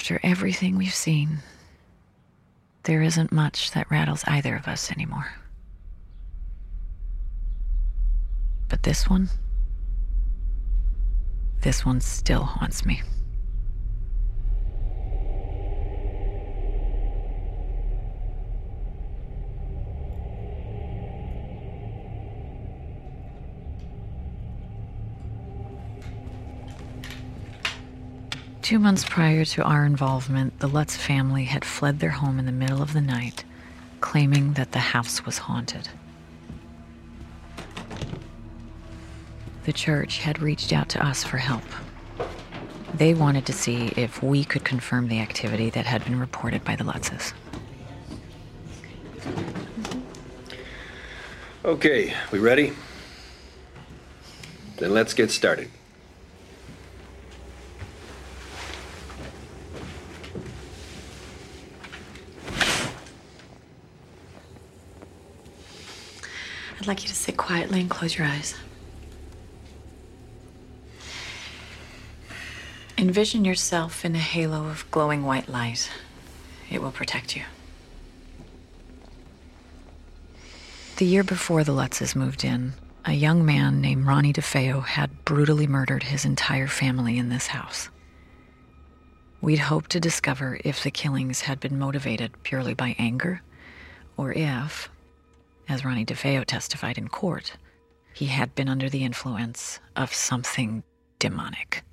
After everything we've seen, there isn't much that rattles either of us anymore. But this one, this one still haunts me. Two months prior to our involvement, the Lutz family had fled their home in the middle of the night, claiming that the house was haunted. The church had reached out to us for help. They wanted to see if we could confirm the activity that had been reported by the Lutzes. Okay, we ready? Then let's get started. Like you to sit quietly and close your eyes. Envision yourself in a halo of glowing white light. It will protect you. The year before the Lutzes moved in, a young man named Ronnie DeFeo had brutally murdered his entire family in this house. We'd hoped to discover if the killings had been motivated purely by anger, or if, as Ronnie DeFeo testified in court, he had been under the influence of something demonic.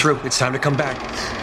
Through. It's time to come back.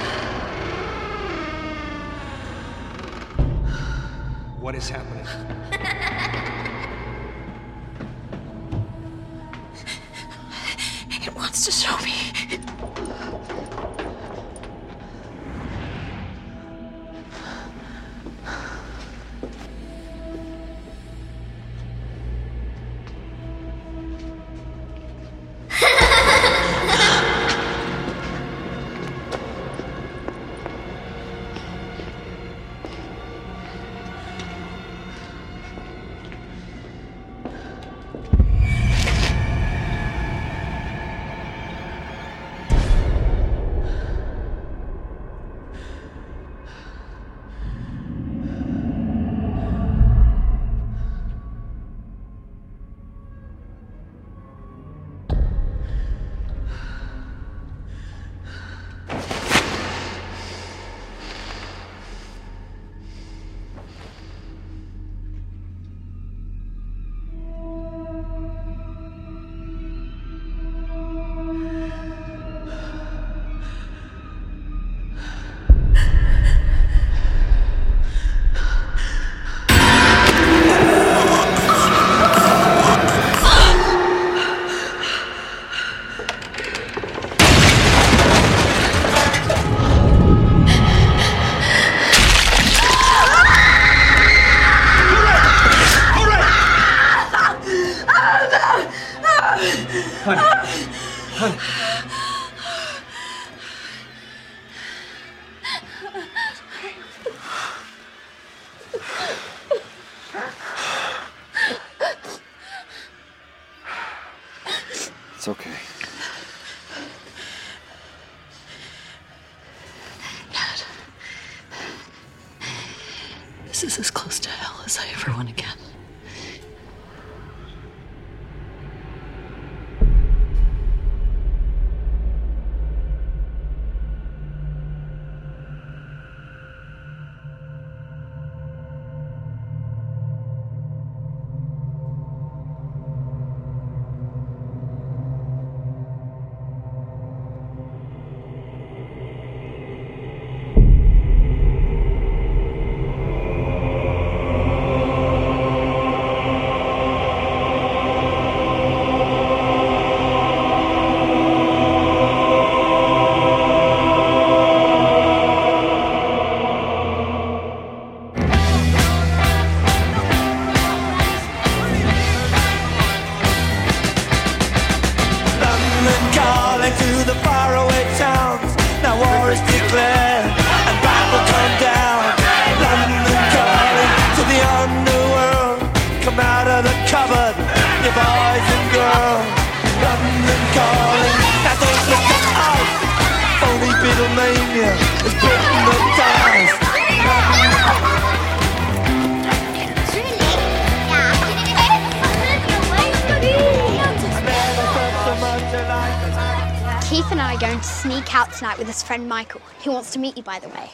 Are going to sneak out tonight with his friend Michael, who wants to meet you, by the way.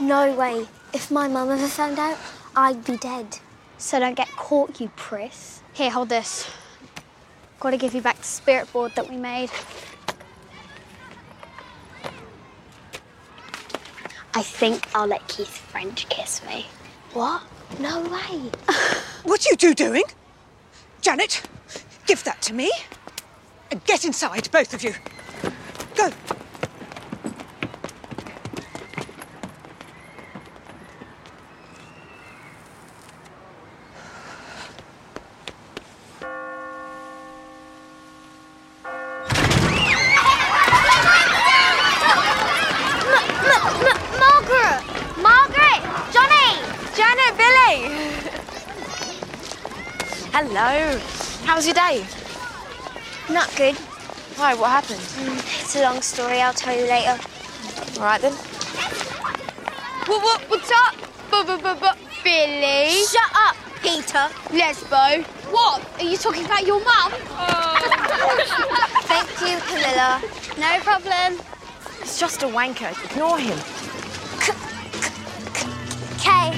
No way. If my mum ever found out, I'd be dead. So don't get caught, you priss. Here, hold this. Gotta give you back the spirit board that we made. I think I'll let Keith French kiss me. What? No way. What are you two doing? Janet, give that to me. And get inside, both of you. Go. Margaret! Margaret! Johnny! Janet, Billy! Hello. How was your day? Not good. Why, what happened? Mm, it's a long story. I'll tell you later. All right then. What, what, what's up? Bu- bu- bu- bu- Billy? Shut up, Peter. Lesbo? What? Are you talking about your mum? Thank you, Camilla. No problem. He's just a wanker. Ignore him. Okay.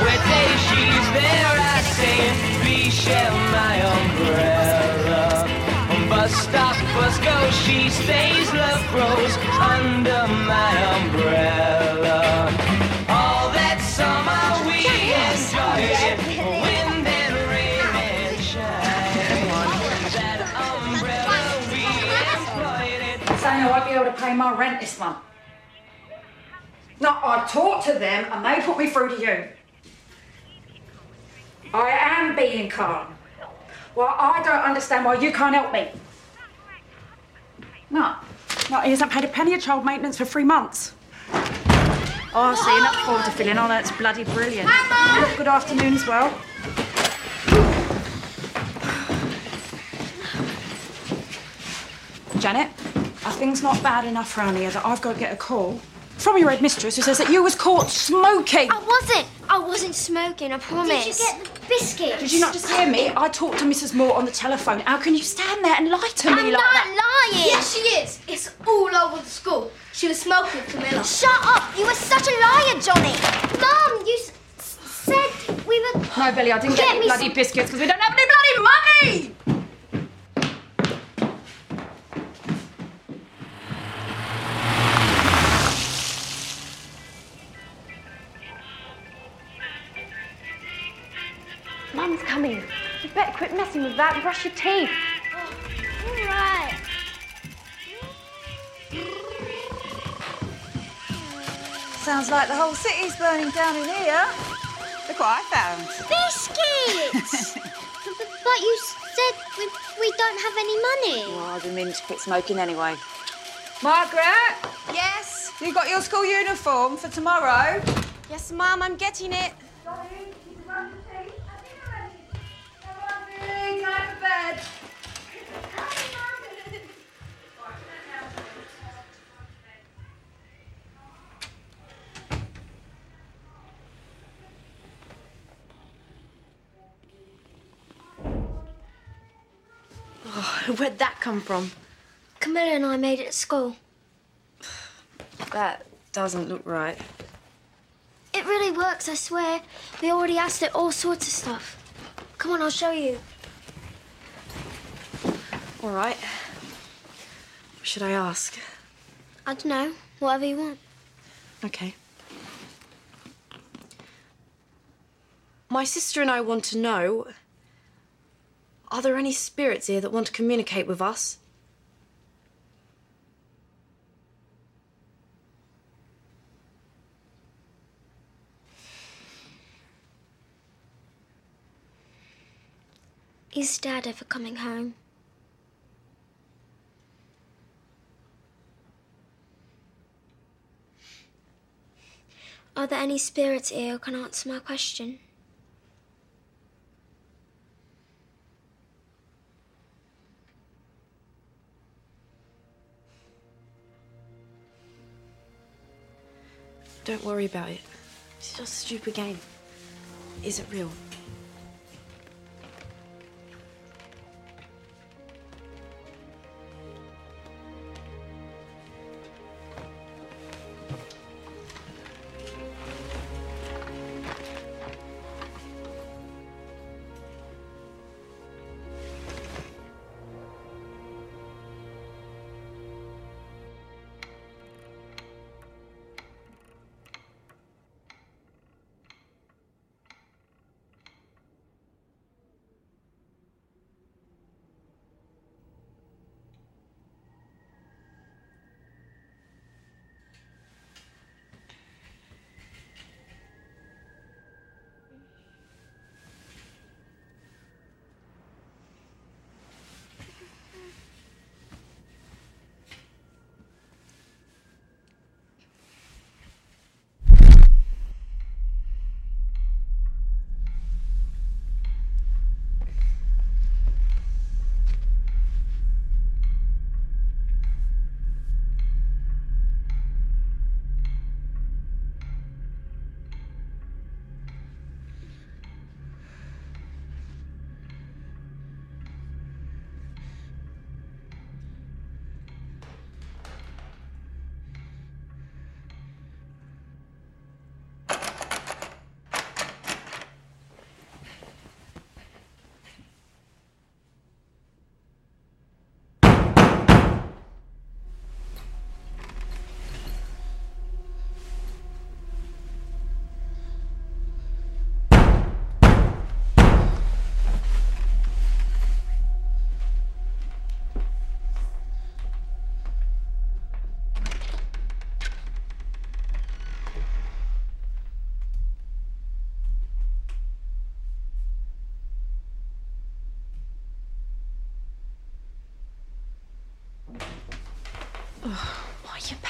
Where day she's there, I say, be share my umbrella. Bus go, she stays, love grows under my umbrella. All that summer we it, wind and rain and shine. That umbrella pay my rent this month. No, I talked to them and they put me through to you. I am being calm. Well, I don't understand why you can't help me. No, no, he hasn't paid a penny of child maintenance for three months. Oh, I see, enough form to fill in. Oh, that's bloody brilliant. Mama! Good afternoon as well. Janet, are things not bad enough round here that I've got to get a call from your headmistress who says that you was caught smoking? I wasn't. I wasn't smoking, I promise. Did you get the biscuits? Did you not just hear me? I talked to Mrs. Moore on the telephone. How can you stand there and lie to me I'm like not that? lying. Yes, she is. It's all over the school. She was smoking, Camilla. Shut up! You were such a liar, Johnny. Mum, you s- s- said we were. No, Billy, I didn't Get get, any bloody some- biscuits because we don't have any bloody money! Coming. You better quit messing with that and brush your teeth. All right. Sounds like the whole city's burning down in here. Look what I found. Biscuits! but you said we, we don't have any money. Well, I've been meaning to quit smoking anyway. Margaret? Yes? You got your school uniform for tomorrow? Yes, Mum, I'm getting it. Oh, where'd that come from? Camilla and I made it at school. That doesn't look right. It really works, I swear. We already asked it all sorts of stuff. Come on, I'll show you. All right. What should I ask? I don't know. Whatever you want. Okay. My sister and I want to know are there any spirits here that want to communicate with us? Is Dad ever coming home? Are there any spirits here who can answer my question? Don't worry about it. It's just a stupid game. Is it real?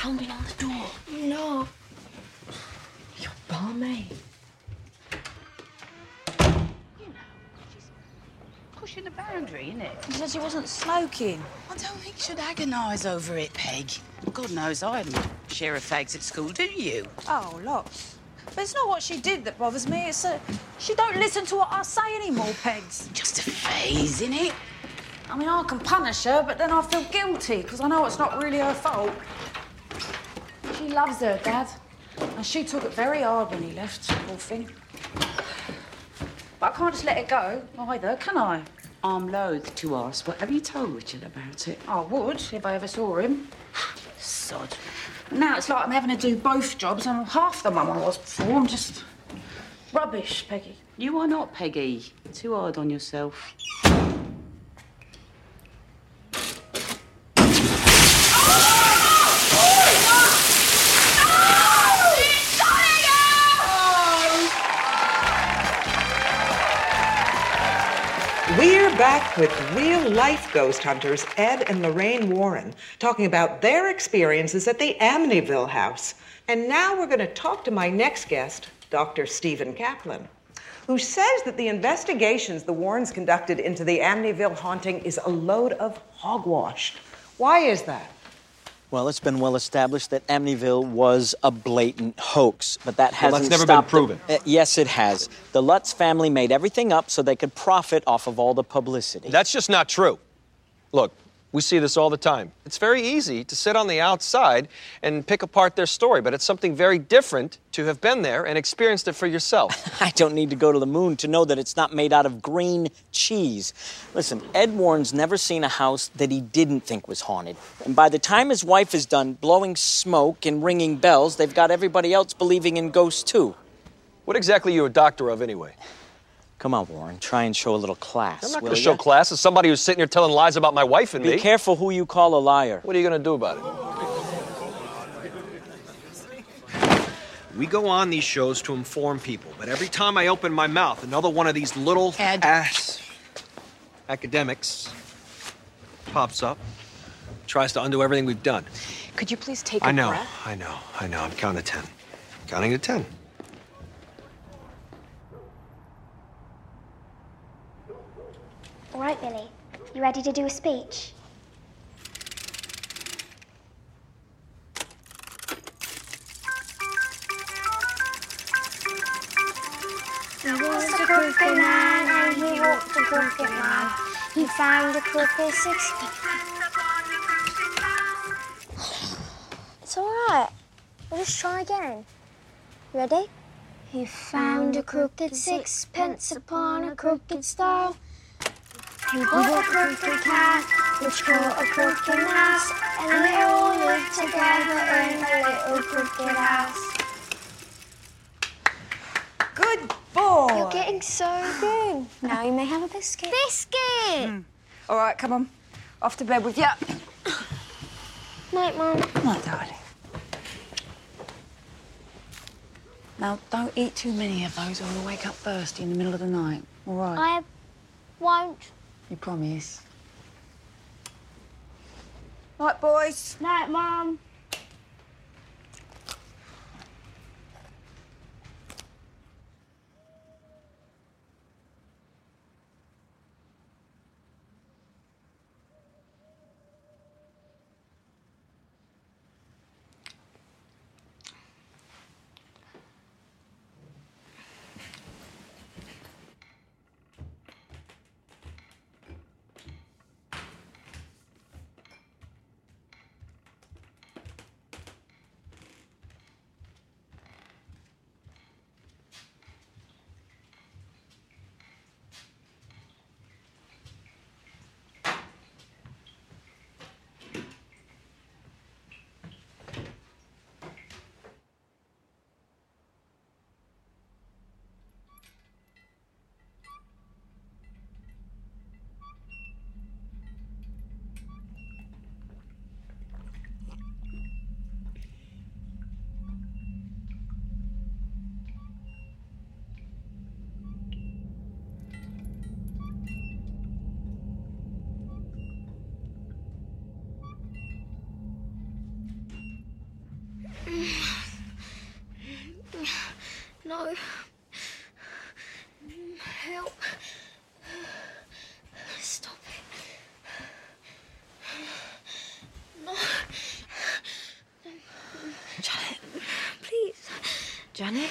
Pounding on the door. No. You're balmy. Pushing the boundary, innit? He said she wasn't smoking. I don't think you should agonise over it, Peg. God knows I hadn't share of fags at school, do you? Oh, lots. But it's not what she did that bothers me. It's uh, she don't listen to what I say anymore, Pegs. Just a phase, innit? I mean, I can punish her, but then I feel guilty because I know it's not really her fault. She loves her dad, and she took it very hard when he left, poor thing. But I can't just let it go either, can I? I'm loath to ask, but have you told Richard about it? I would if I ever saw him. Sod. Now it's like I'm having to do both jobs. I'm half the mum I was before. I'm just rubbish, Peggy. You are not, Peggy. Too hard on yourself. Back with real life ghost hunters Ed and Lorraine Warren talking about their experiences at the Amityville house. And now we're going to talk to my next guest, Dr. Stephen Kaplan, who says that the investigations the Warrens conducted into the Amityville haunting is a load of hogwash. Why is that? Well, it's been well established that Amityville was a blatant hoax, but that hasn't that's never been stopped the- proven. Uh, yes, it has. The Lutz family made everything up so they could profit off of all the publicity. That's just not true. Look, we see this all the time. It's very easy to sit on the outside and pick apart their story, but it's something very different to have been there and experienced it for yourself. I don't need to go to the moon to know that it's not made out of green cheese. Listen, Ed Warren's never seen a house that he didn't think was haunted. And by the time his wife is done blowing smoke and ringing bells, they've got everybody else believing in ghosts too. What exactly are you a doctor of anyway? Come on, Warren, try and show a little class. I'm not going to show ya? class as somebody who's sitting here telling lies about my wife and Be me. Be careful who you call a liar. What are you going to do about it? We go on these shows to inform people, but every time I open my mouth, another one of these little ass academics pops up, tries to undo everything we've done. Could you please take I know, breath? I know, I know. I'm counting to ten. Counting to ten. All right, Billy. You ready to do a speech? He was a crooked man and he walked a crooked man. He found a crooked sixpence. It's all right. We'll just try again. Ready? He found a crooked sixpence upon a crooked stile. He bought a crooked cat, which caught a crooked mouse, and they all lived together in a little crooked house. Good boy. You're getting so good. Now you may have a biscuit. Biscuit! Hmm. All right, come on. Off to bed with you. Night, Mum. My darling. Now, don't eat too many of those or you'll wake up thirsty in the middle of the night. All right? I won't. You promise? Night, boys. Night, Mum. No. Help. Stop it. No. Janet, Please. Janet,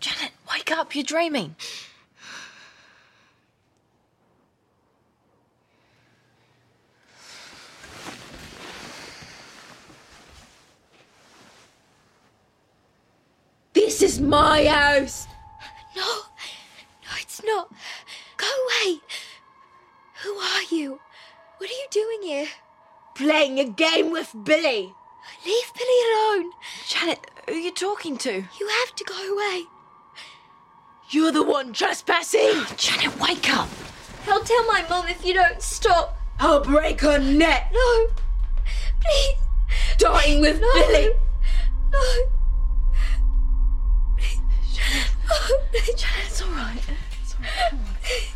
Janet, wake up! You're dreaming. This is my house. No. No, it's not. Go away. Who are you? What are you doing here? Playing a game with Billy. Leave Billy alone. Janet, who are you talking to? You have to go away. You're the one trespassing. Janet, wake up. I'll tell my mum if you don't stop. I'll break her neck. No. Please. Dying with No. Billy. No. Janet, it's all right. It's all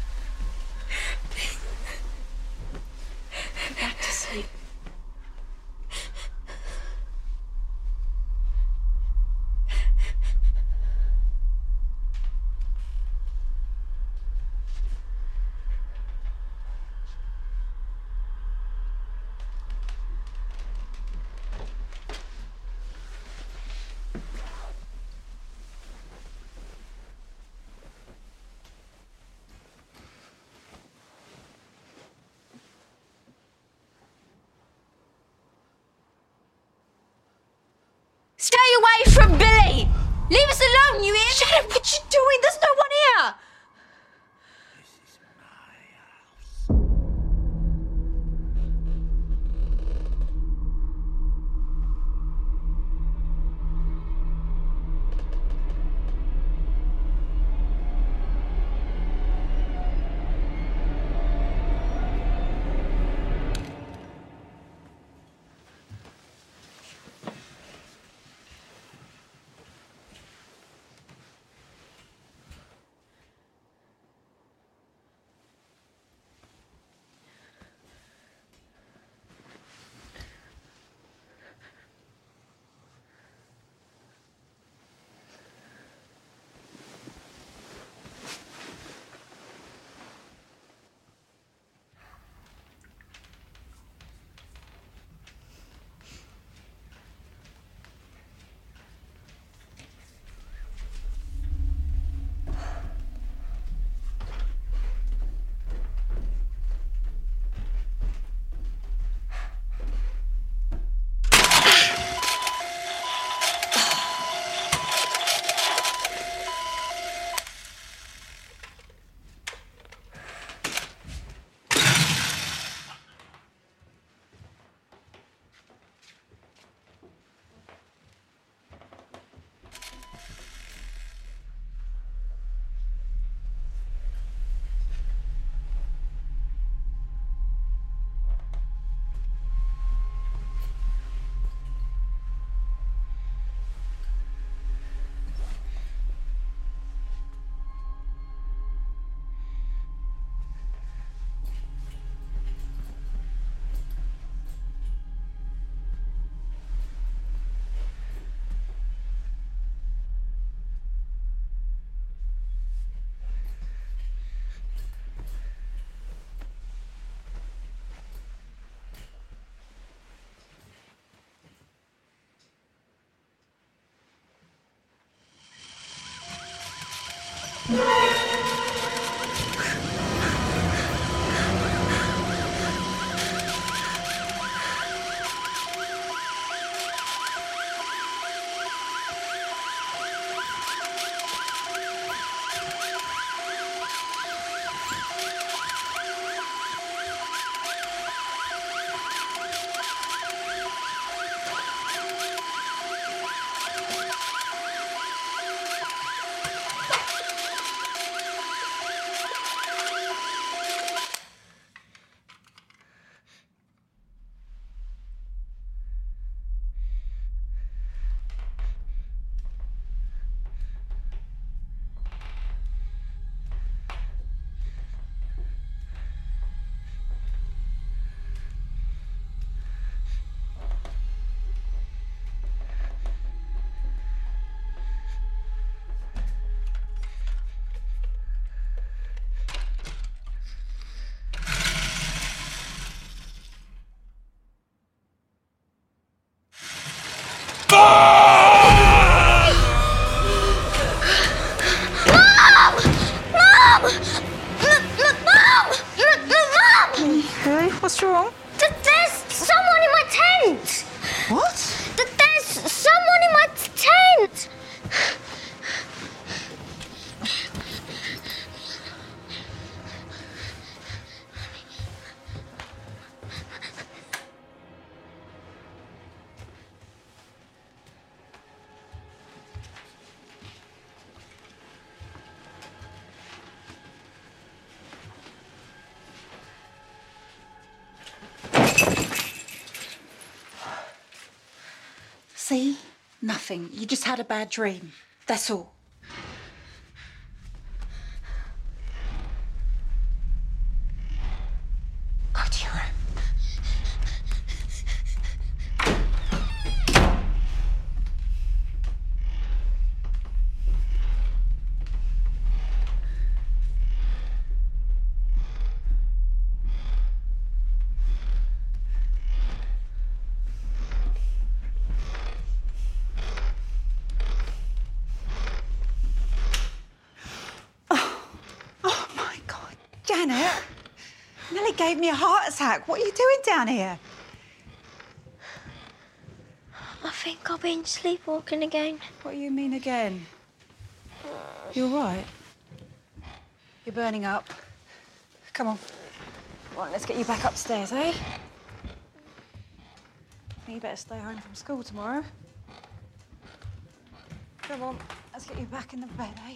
nothing. You just had a bad dream. That's all. give me a heart attack. What are you doing down here? I think I've been sleepwalking again. What do you mean again? You're right. You're burning up. Come on. Let's get you back upstairs, eh? You better stay home from school tomorrow. Come on, let's get you back in the bed, eh?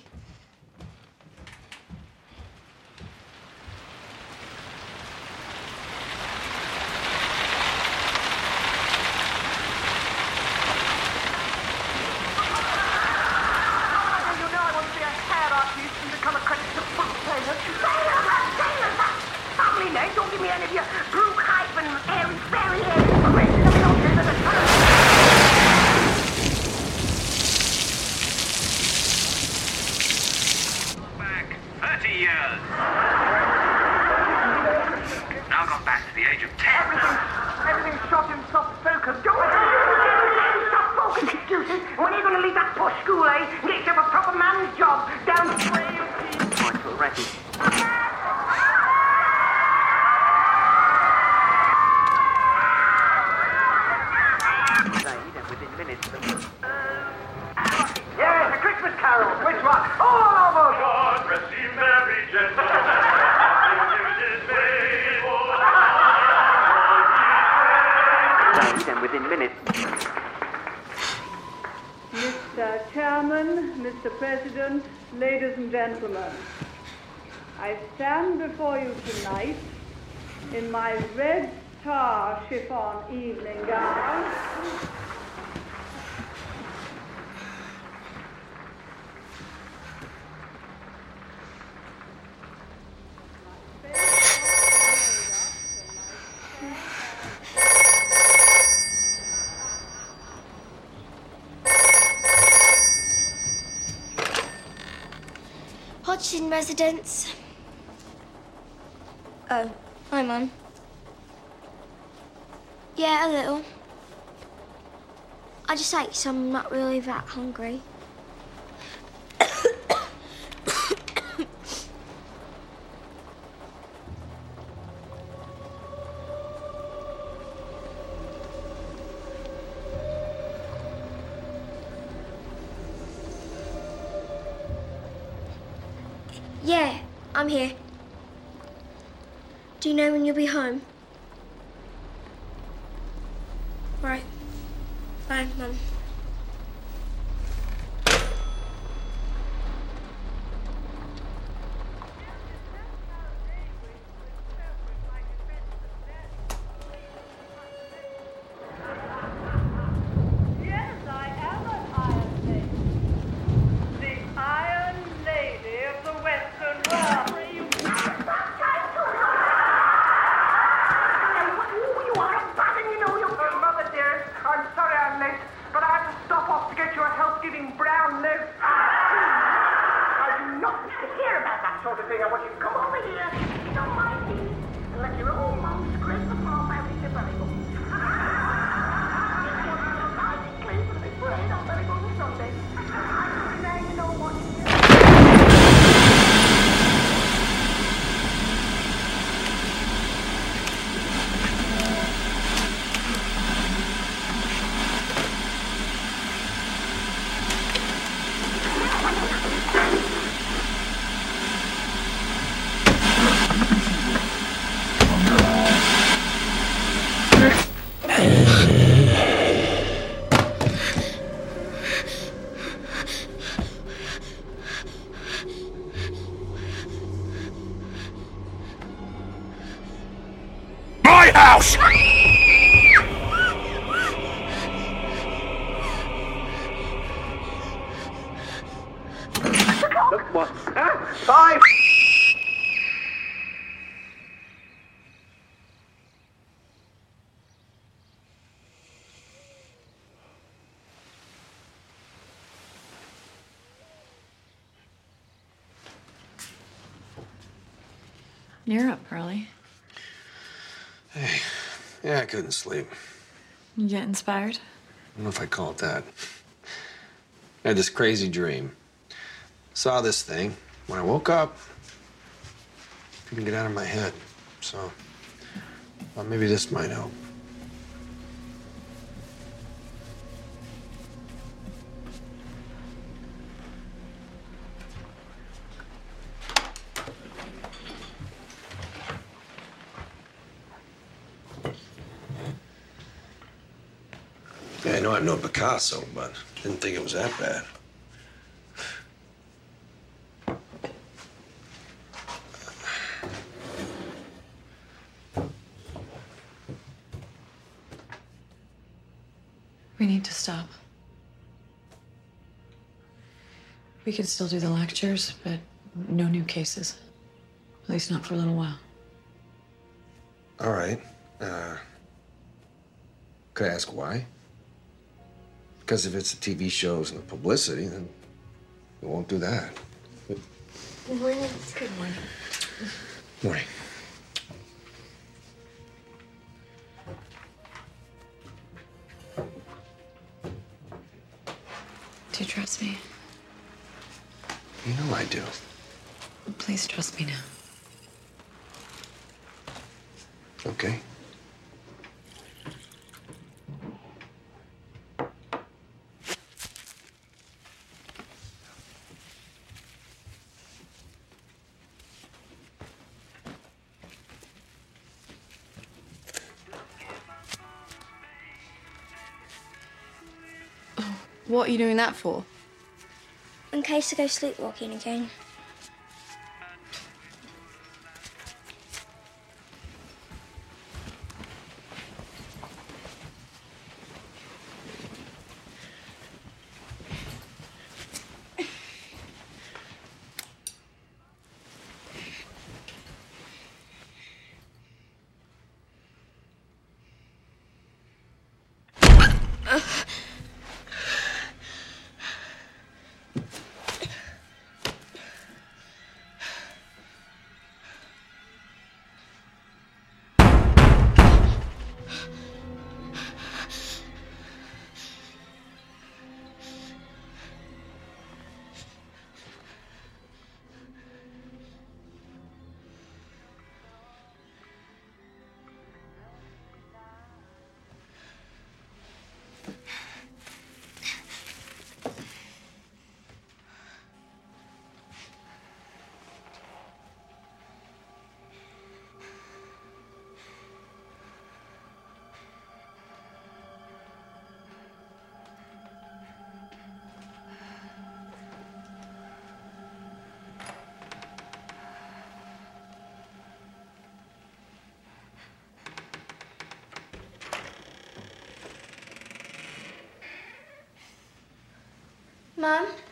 In residence. Oh, hi, Mum. Yeah, a little. I just ate so I'm not really that hungry. you'll be home. You're up early. Hey, yeah, I couldn't sleep. You get inspired? I don't know if I'd call it that. I had this crazy dream. Saw this thing. When I woke up, couldn't get out of my head. So, well, maybe this might help. Yeah, I know Picasso, but didn't think it was that bad. We need to stop. We can still do the lectures, but no new cases. At least not for a little while. All right. Uh, could I ask why? Because if it's the TV shows and the publicity, then we won't do that. Good morning. Good morning. Morning. Do you trust me? You know I do. Please trust me now. Okay. You doing that for? In case I go sleepwalking again. Mum?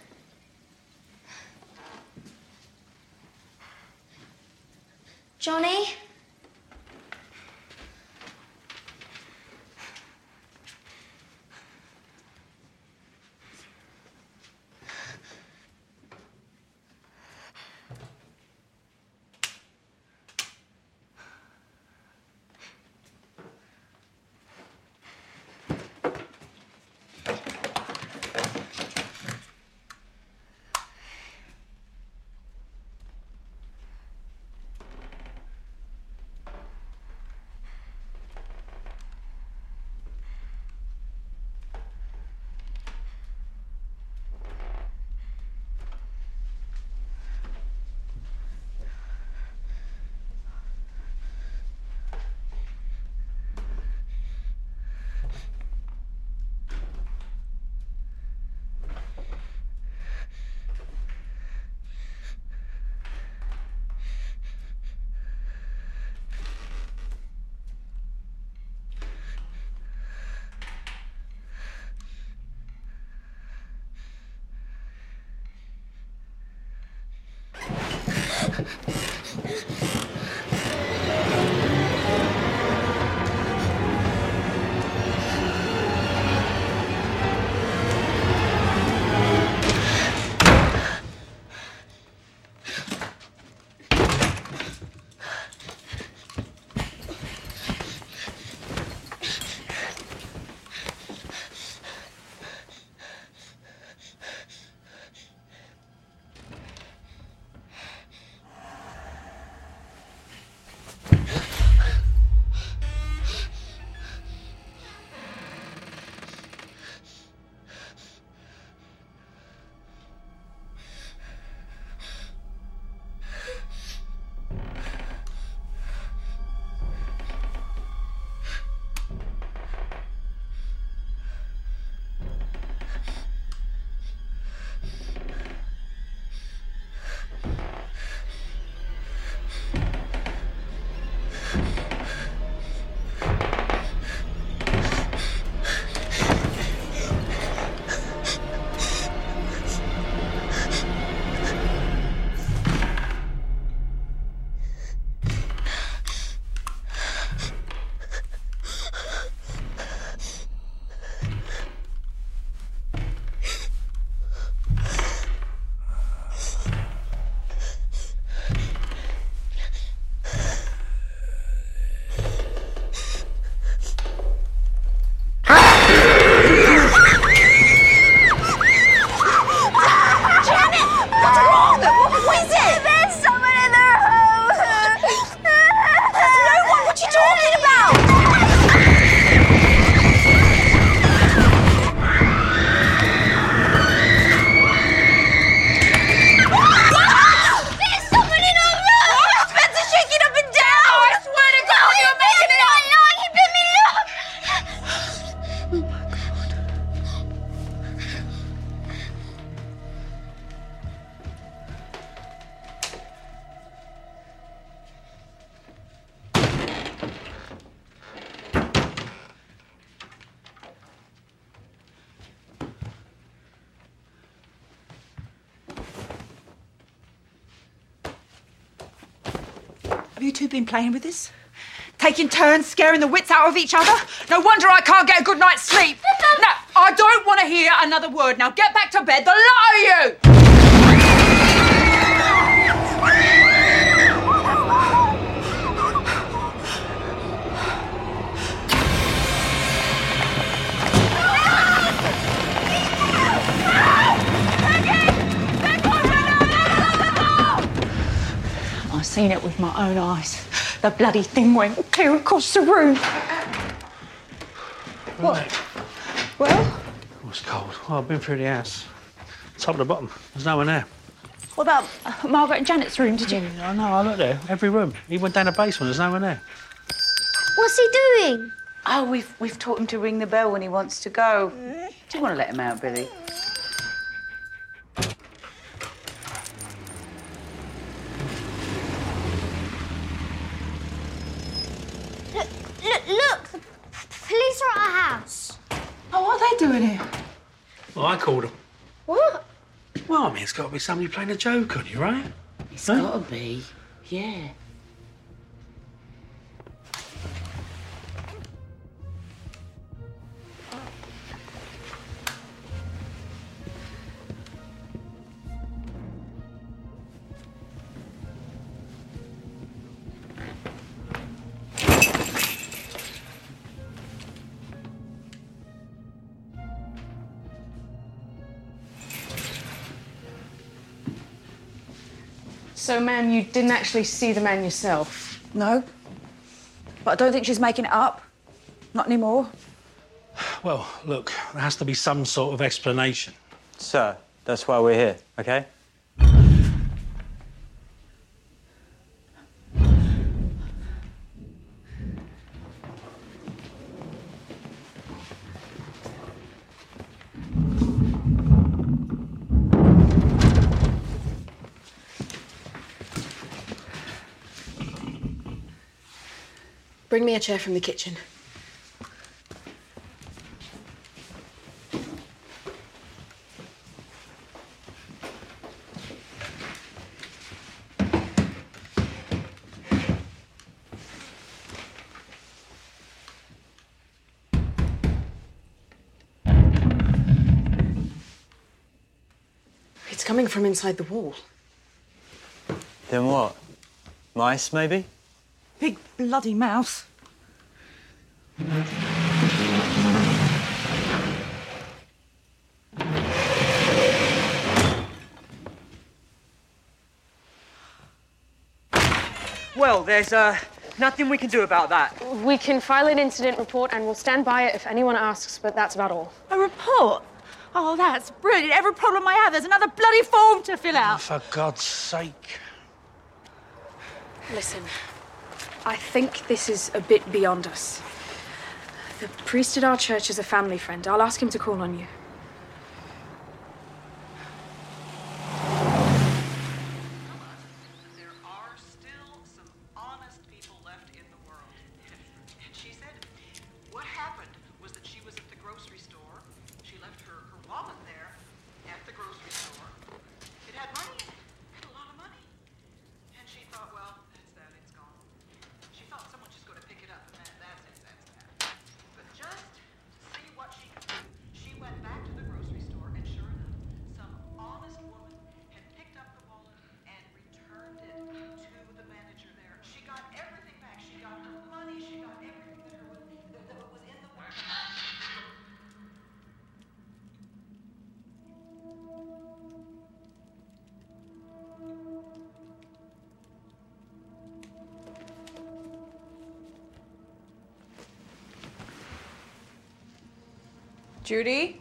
Been playing with this? Taking turns scaring the wits out of each other? No wonder I can't get a good night's sleep. No, I don't want to hear another word. Now get back to bed, the lot of you! I've seen it with my own eyes. The bloody thing went clear across the room. What? Well, It was cold. Oh, I've been through the house. Top to bottom. There's no one there. what about Margaret and Janet's room? Did you? Mm, I know, I looked there. Every room. He went down the basement. There's no one there. What's he doing? Oh, we've we've taught him to ring the bell when he wants to go. Do you want to let him out, Billy? Look, look, look! The p- police are at our house. Oh, what are they doing here? Well, I called him. What? Well, I mean, it's got to be somebody playing a joke on you, right? It's got to be. Yeah. So, ma'am, you didn't actually see the man yourself? No. But I don't think she's making it up. Not anymore. Well, look, there has to be some sort of explanation. Sir, that's why we're here, okay? Chair from the kitchen. It's coming from inside the wall. Then what? Mice, maybe? Big bloody mouse. Well, there's uh, nothing we can do about that. We can file an incident report and we'll stand by it if anyone asks, but that's about all. A report? Oh, that's brilliant. Every problem I have, there's another bloody form to fill out. For God's sake. Listen, I think this is a bit beyond us. The priest at our church is a family friend. I'll ask him to call on you. Judy?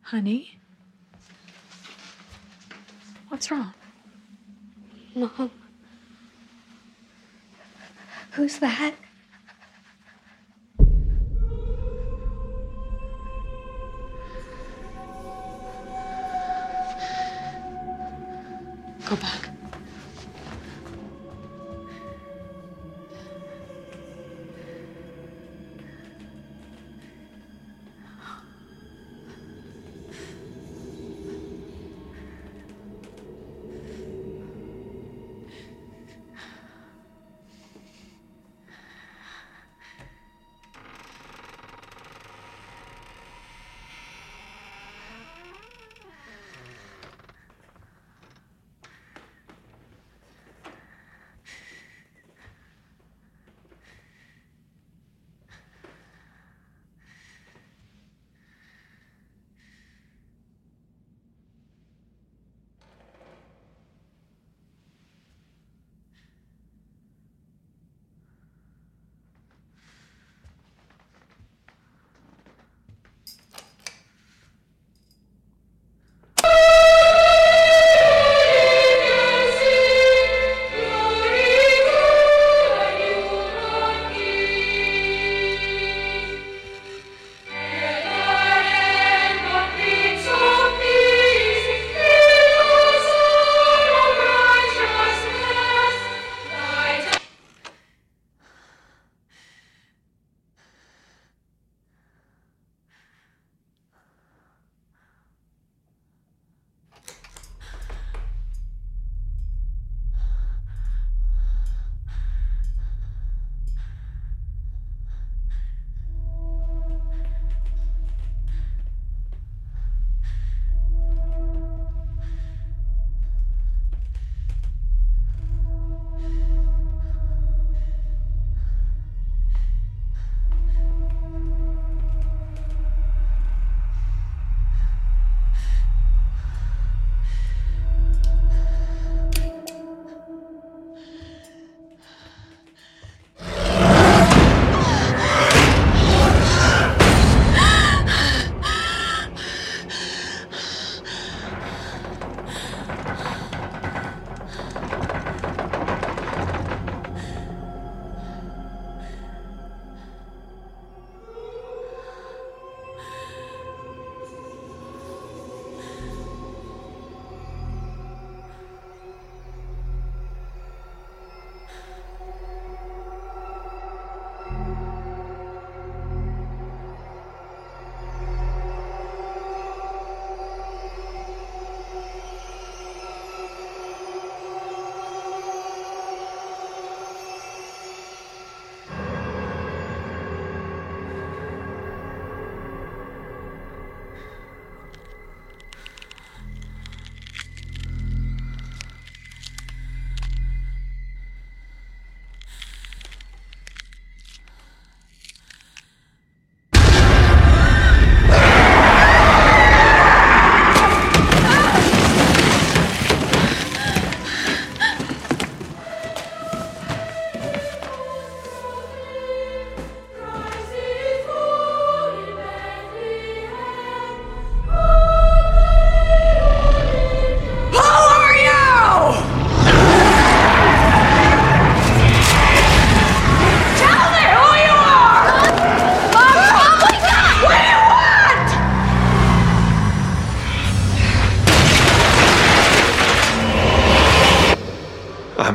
Honey? What's wrong? Mom. Who's that?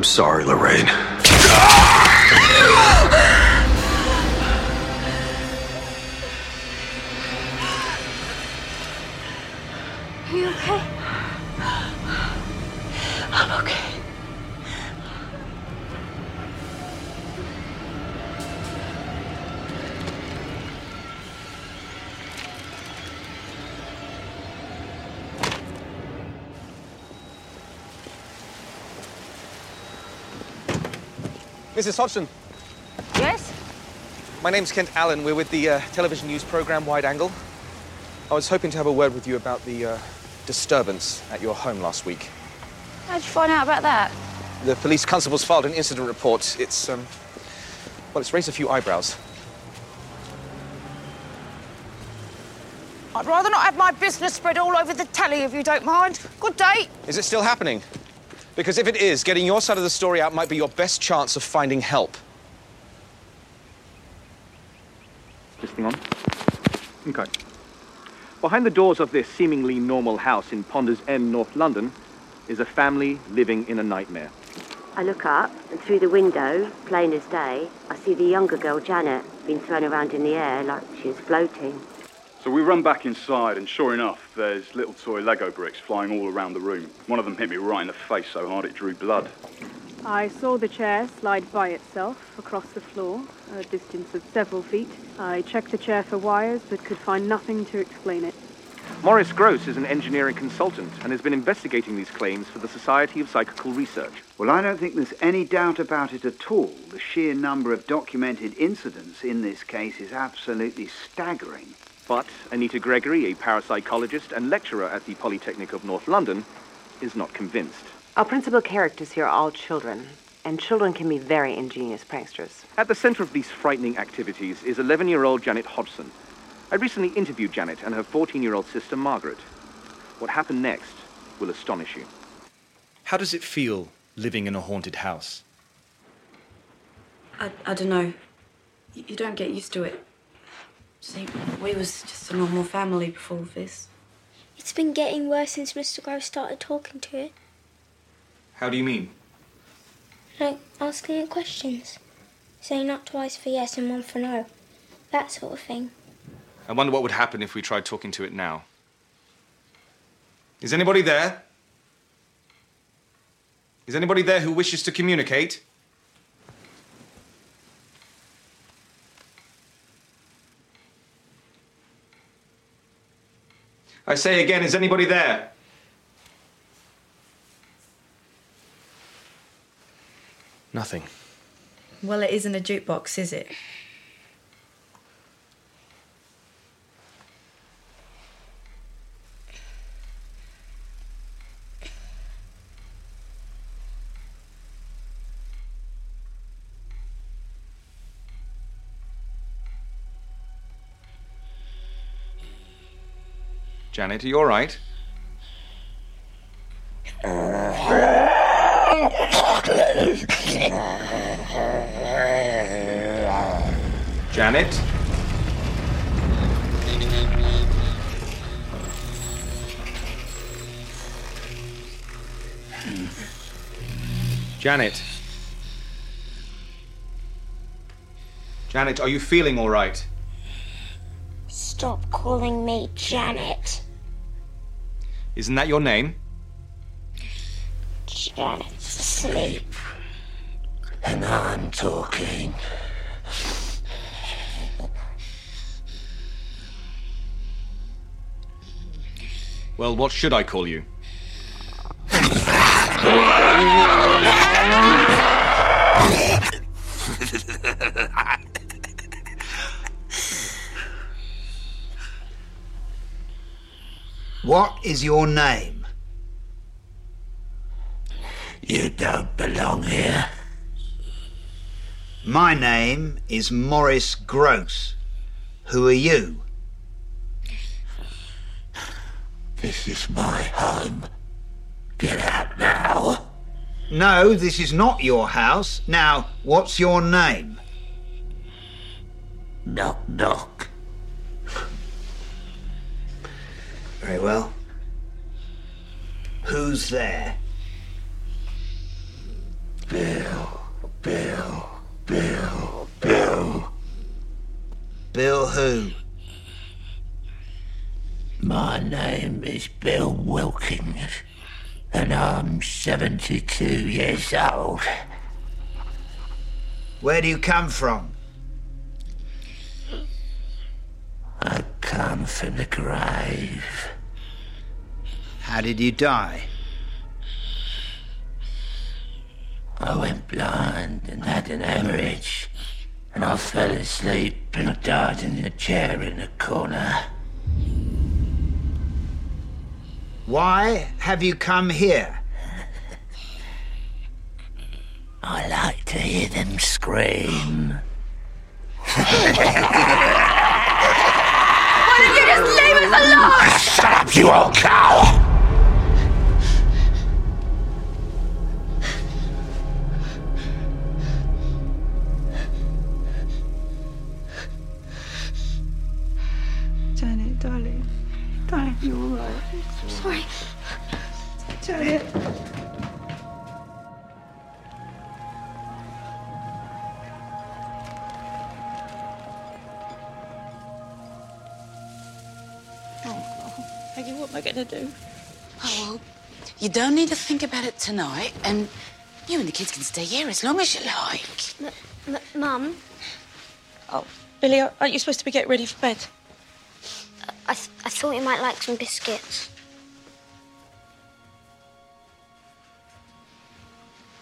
Sorry, Lorraine. Are you okay? Mrs. Hodgson, Yes? my name's Kent Allen. We're with the uh, television news program Wide Angle. I was hoping to have a word with you about the uh, disturbance at your home last week. How'd you find out about that? The police constables filed an incident report. It's, um, well, it's raised a few eyebrows. I'd rather not have my business spread all over the telly if you don't mind. Good day. Is it still happening? Because if it is, getting your side of the story out might be your best chance of finding help. This thing on? Okay. Behind the doors of this seemingly normal house in Ponders End, North London, is a family living in a nightmare. I look up, and through the window, plain as day, I see the younger girl, Janet, being thrown around in the air like she was floating. So we run back inside, and sure enough, there's little toy Lego bricks flying all around the room. One of them hit me right in the face so hard it drew blood. I saw the chair slide by itself across the floor, a distance of several feet. I checked the chair for wires, but could find nothing to explain it. Maurice Grosse is an engineering consultant and has been investigating these claims for the Society of Psychical Research. Well, I don't think there's any doubt about it at all. The sheer number of documented incidents in this case is absolutely staggering. But Anita Gregory, a parapsychologist and lecturer at the Polytechnic of North London, is not convinced. Our principal characters here are all children, and children can be very ingenious pranksters. At the center of these frightening activities is 11 year old Janet Hodgson. I recently interviewed Janet and her 14 year old sister Margaret. What happened next will astonish you. How does it feel living in a haunted house? I, I don't know. You, you don't get used to it. See, we was just a normal family before this. It's been getting worse since Mr. Grosse started talking to it. How do you mean? Like asking it questions. Saying not twice for yes and one for no. That sort of thing. I wonder what would happen if we tried talking to it now. Is anybody there? Is anybody there who wishes to communicate? I say again, is anybody there? Nothing. Well, it isn't a jukebox, is it? Janet, are you all right? Janet? Janet? Janet, are you feeling all right? Stop calling me Janet. Isn't that your name? Janet's asleep. And I'm talking. Well, what should I call you? What is your name? You don't belong here. My name is Maurice Grosse. Who are you? This is my home. Get out now. No, this is not your house. Now, what's your name? Knock, knock. Very well. Who's there? Bill, Bill, Bill, Bill. Bill who? My name is Bill Wilkins, and I'm 72 years old. Where do you come from? I come from the grave. How did you die? I went blind and had an hemorrhage, and I fell asleep and I died in the chair in the corner. Why have you come here? I like to hear them scream. Why don't you just leave us alone? Shut up, you old cow! Oh, you all right? Sorry. Janet. Oh, Peggy, what am I going to do? Oh, well, you don't need to think about it tonight, and you and the kids can stay here as long as you like. M- Mum, Oh, Billy, aren't you supposed to be getting ready for bed? I, th- I thought you might like some biscuits.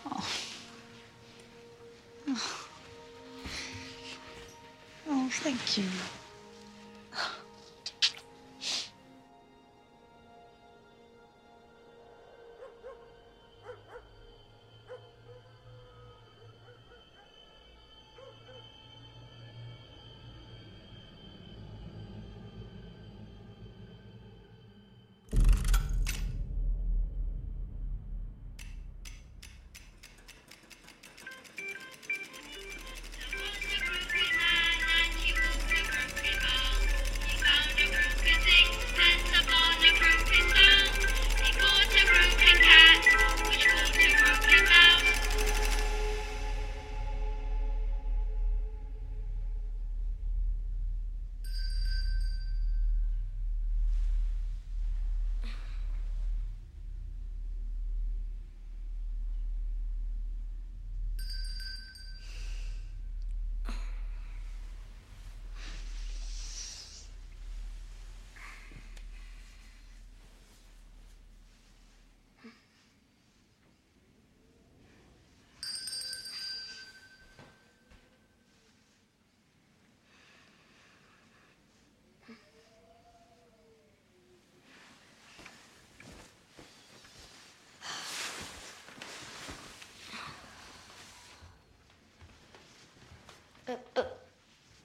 Oh, oh thank you.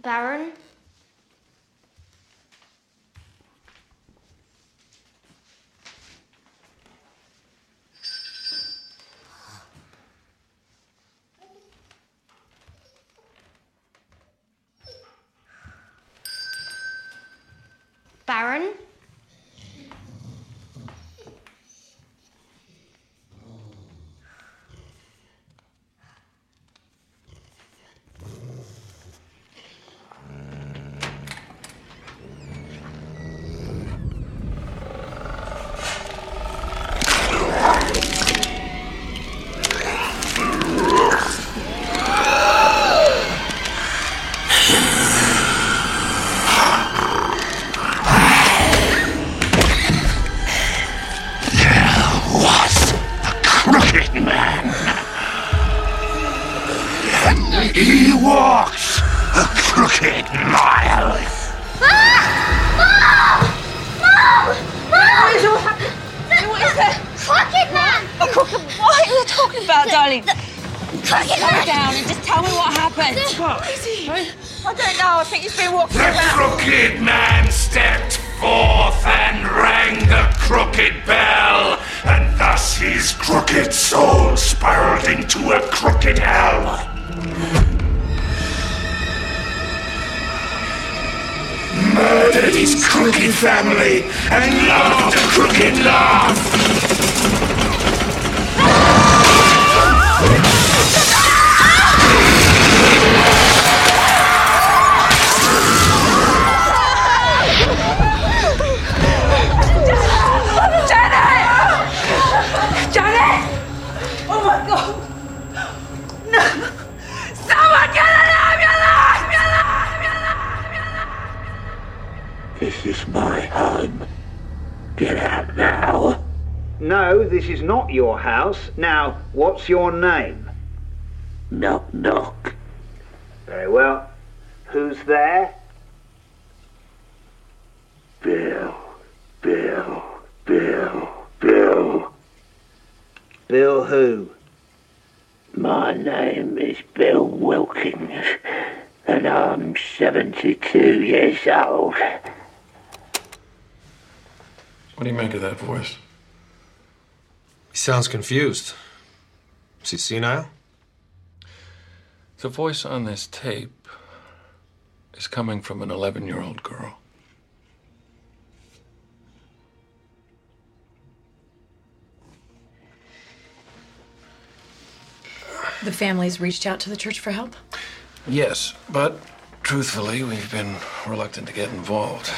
Baron? Confused. Is he senile? The voice on this tape is coming from an 11 year old girl. The family's reached out to the church for help? Yes, but truthfully, we've been reluctant to get involved.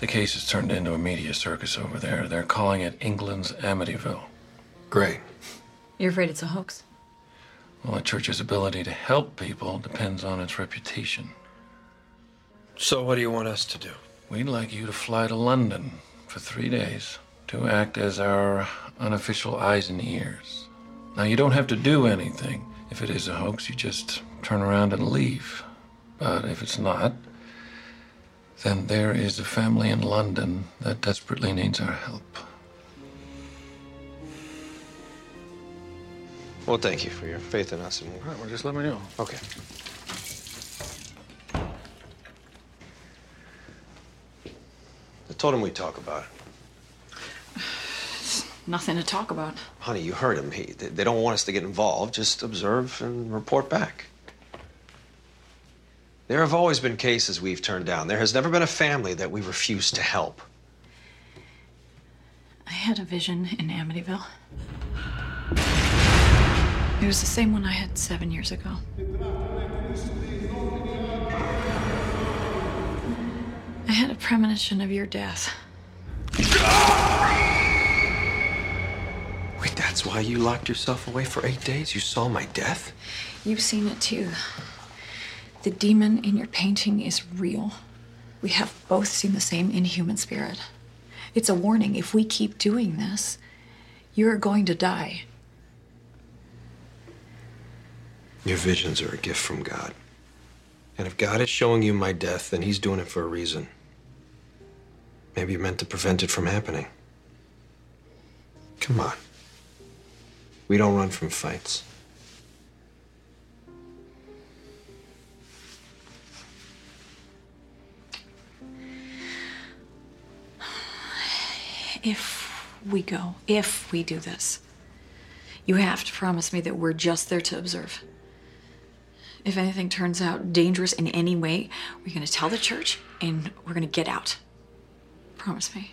The case has turned into a media circus over there. They're calling it England's Amityville. Great. You're afraid it's a hoax? Well, a church's ability to help people depends on its reputation. So, what do you want us to do? We'd like you to fly to London for three days to act as our unofficial eyes and ears. Now, you don't have to do anything. If it is a hoax, you just turn around and leave. But if it's not, then there is a family in London that desperately needs our help. Well, thank you for your faith in us. And All right, well, just let me know. Okay. I told him we'd talk about it. Nothing to talk about. Honey, you heard him. He, they they don't want us to get involved. Just observe and report back. There have always been cases we've turned down. There has never been a family that we refused to help. I had a vision in Amityville. It was the same one I had seven years ago. I had a premonition of your death. Wait, that's why you locked yourself away for eight days? You saw my death? You've seen it too. The demon in your painting is real. We have both seen the same inhuman spirit. It's a warning. If we keep doing this, you're going to die. Your visions are a gift from God. And if God is showing you my death, then He's doing it for a reason. Maybe He meant to prevent it from happening. Come on. We don't run from fights. If we go, if we do this, you have to promise me that we're just there to observe. If anything turns out dangerous in any way, we're going to tell the church and we're going to get out. Promise me.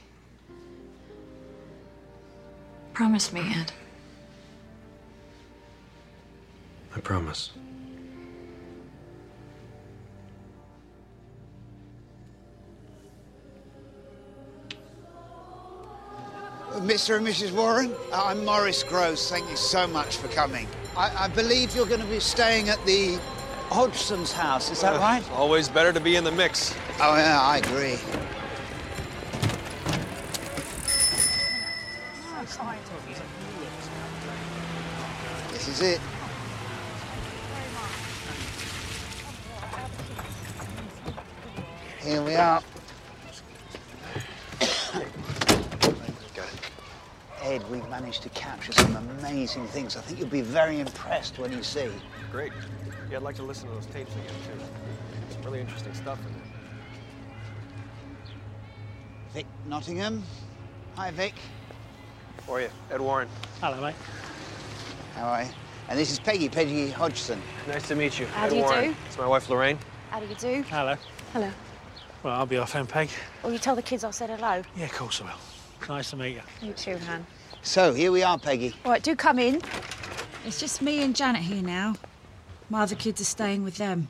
Promise me, Ed. I promise. Mr. and Mrs. Warren, I'm Maurice Grosse. Thank you so much for coming. I, I believe you're going to be staying at the Hodgson's house. Is that Uh, right? Always better to be in the mix. Oh, yeah, I agree. This is it. Here we are. Ed, we've managed to capture some amazing things. I think you'll be very impressed when you see. Great. Yeah, I'd like to listen to those tapes again, too. Some really interesting stuff in there. Vic Nottingham. Hi, Vic. How are you, Ed Warren. Hello, mate. How are you? And this is Peggy, Peggy Hodgson. Nice to meet you. How Ed do you Warren. do? It's my wife, Lorraine. How do you do? Hello. Hello. Well, I'll be off then, Peg. Will you tell the kids I said hello? Yeah, of course I will. Nice to meet you. You too, Han. So, here we are, Peggy. All right, do come in. It's just me and Janet here now. My other kids are staying with them.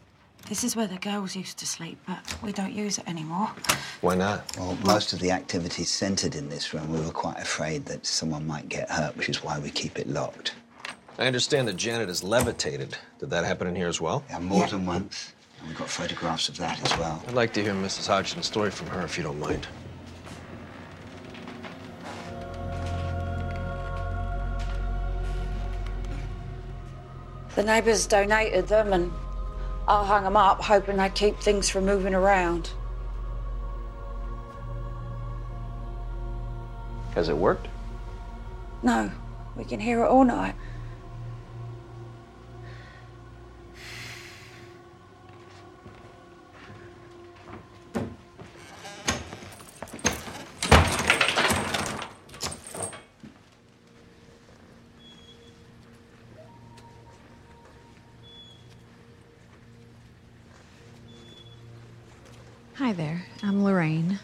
This is where the girls used to sleep, but we don't use it anymore. Why not? Well, most of the activity's centred in this room. We were quite afraid that someone might get hurt, which is why we keep it locked. I understand that Janet is levitated. Did that happen in here as well? Yeah, more than once. And we've got photographs of that as well. I'd like to hear Mrs. Hodgson's story from her, if you don't mind. The neighbours donated them and I hung them up, hoping they'd keep things from moving around. Has it worked? No, we can hear it all night. Hi there, I'm Lorraine.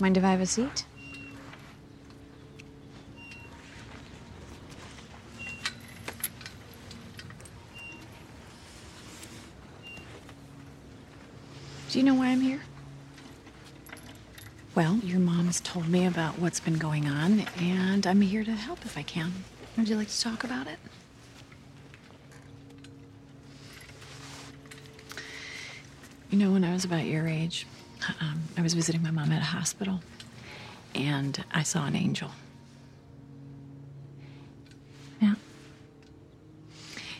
Mind if I have a seat? Do you know why I'm here? Well, your mom's told me about what's been going on, and I'm here to help if I can. Would you like to talk about it? You know, when I was about your age, um, I was visiting my mom at a hospital, and I saw an angel. Yeah.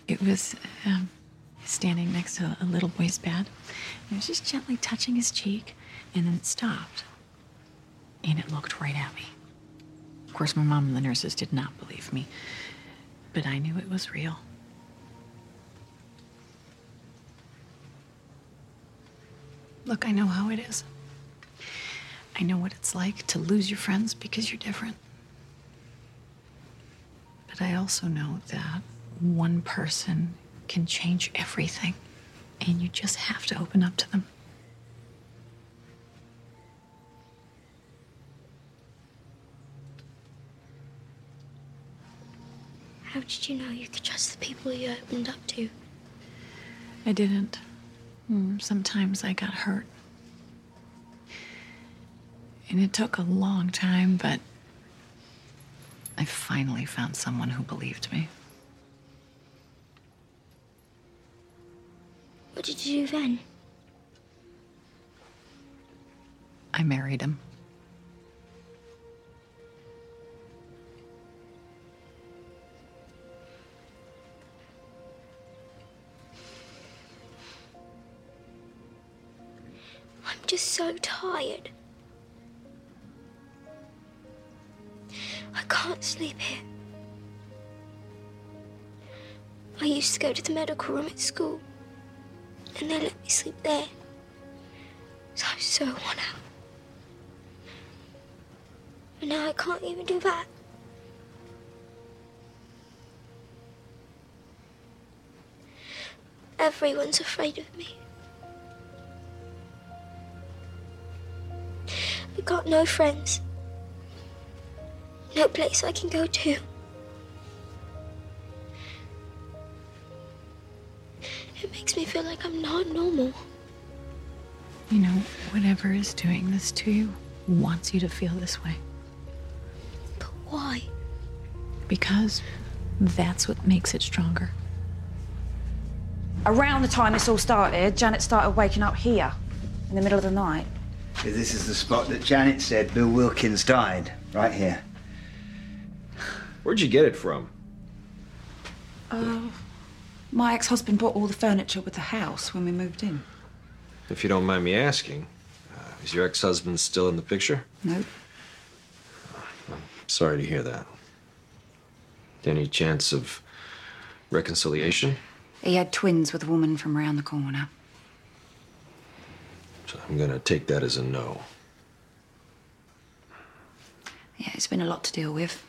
It was um, standing next to a little boy's bed. It was just gently touching his cheek, and then it stopped. And it looked right at me. Of course, my mom and the nurses did not believe me, but I knew it was real. Look, I know how it is. I know what it's like to lose your friends because you're different. But I also know that one person can change everything, and you just have to open up to them. How did you know you could trust the people you opened up to? I didn't. Mm, Sometimes I got hurt. And it took a long time, but I finally found someone who believed me. What did you do then? I married him. Just so tired. I can't sleep here. I used to go to the medical room at school, and they let me sleep there. So I was so worn out. But now I can't even do that. Everyone's afraid of me. I got no friends. No place I can go to. It makes me feel like I'm not normal. You know, whatever is doing this to you wants you to feel this way. But why? Because that's what makes it stronger. Around the time this all started, Janet started waking up here in the middle of the night. This is the spot that Janet said Bill Wilkins died, right here. Where'd you get it from? Uh, my ex husband bought all the furniture with the house when we moved in. If you don't mind me asking, uh, is your ex-husband still in the picture? Nope. Sorry to hear that. Any chance of reconciliation? He had twins with a woman from around the corner. So I'm gonna take that as a no. Yeah, it's been a lot to deal with.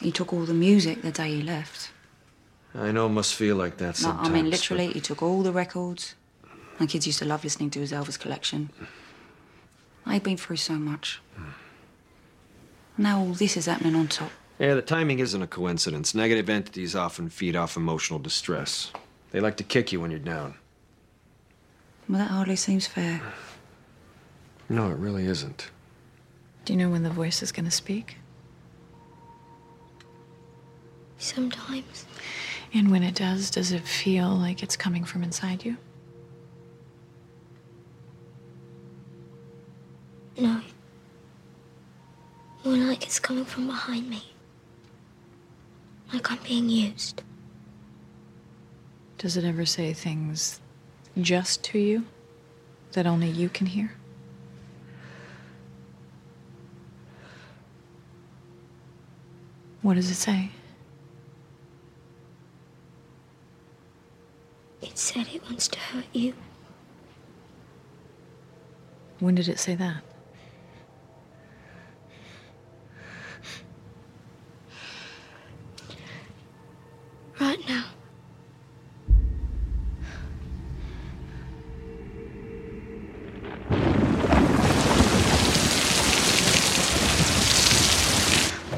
He took all the music the day he left. I know it must feel like that No, sometimes. I mean, but- literally, he took all the records. My kids used to love listening to his Elvis collection. I've been through so much. Now all this is happening on top. Yeah, the timing isn't a coincidence. Negative entities often feed off emotional distress. They like to kick you when you're down. Well, that hardly seems fair. No, it really isn't. Do you know when the voice is going to speak? Sometimes. And when it does, does it feel like it's coming from inside you? No. More like it's coming from behind me. Like I'm being used. Does it ever say things just to you that only you can hear? What does it say? It said it wants to hurt you. When did it say that? Right now.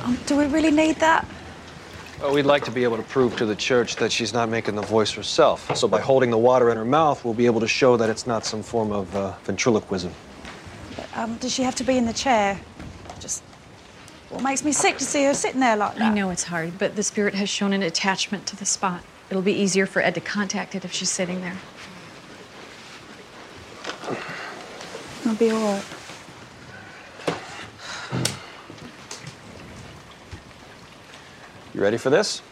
Um, do we really need that? Well, we'd like to be able to prove to the church that she's not making the voice herself. So by holding the water in her mouth, we'll be able to show that it's not some form of uh, ventriloquism. Um, does she have to be in the chair? Just. what makes me sick to see her sitting there like that. I know it's hard, but the spirit has shown an attachment to the spot. It'll be easier for Ed to contact it if she's sitting there. I'll be all right. You ready for this?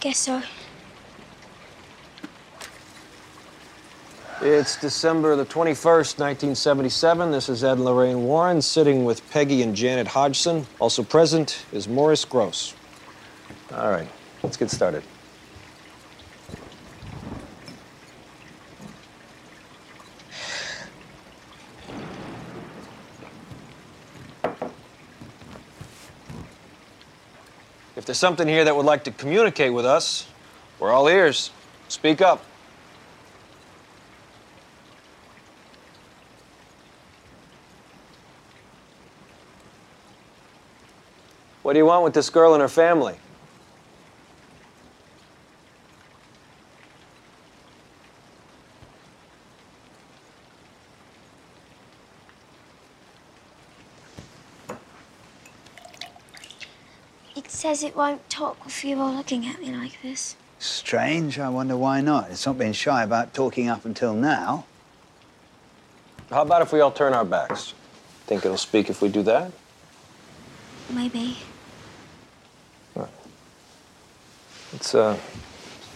Guess so. It's December the 21st, 1977. This is Ed and Lorraine Warren sitting with Peggy and Janet Hodgson. Also present is Maurice Grosse. All right, let's get started. There's something here that would like to communicate with us, we're all ears. Speak up. What do you want with this girl and her family? Says it won't talk with you all looking at me like this. Strange. I wonder why not. It's not been shy about talking up until now. How about if we all turn our backs? Think it'll speak if we do that? Maybe. All right. Let's uh,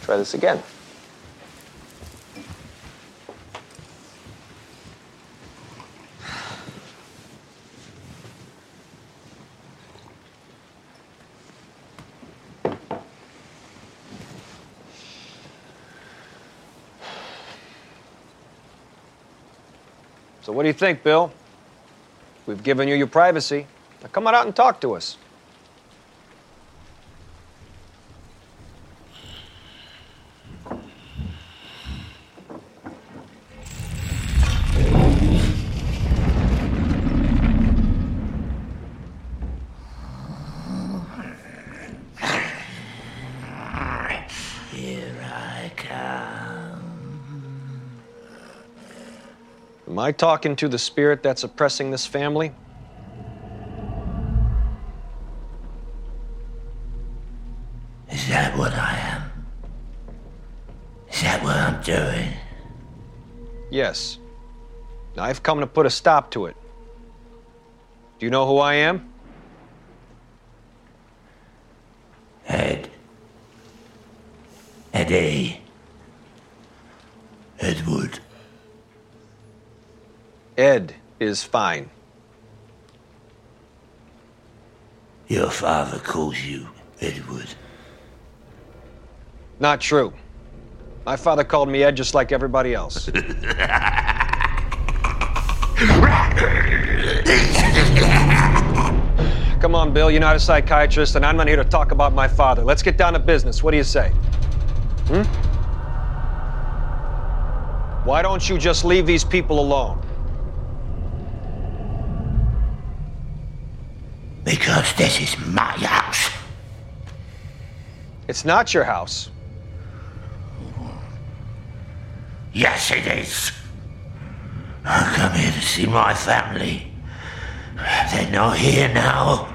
try this again. So, what do you think, Bill? We've given you your privacy. Now, come on out and talk to us. Here I come. Am I talking to the spirit that's oppressing this family? Is that what I am? Is that what I'm doing? Yes. I've come to put a stop to it. Do you know who I am? Ed. Eddie. Edward. Ed is fine. Your father calls you Edward. Not true. My father called me Ed just like everybody else. Come on, Bill, you're not a psychiatrist, and I'm not here to talk about my father. Let's get down to business. What do you say? Hmm? Why don't you just leave these people alone? Because this is my house. It's not your house. Yes, it is. I come here to see my family. They're not here now.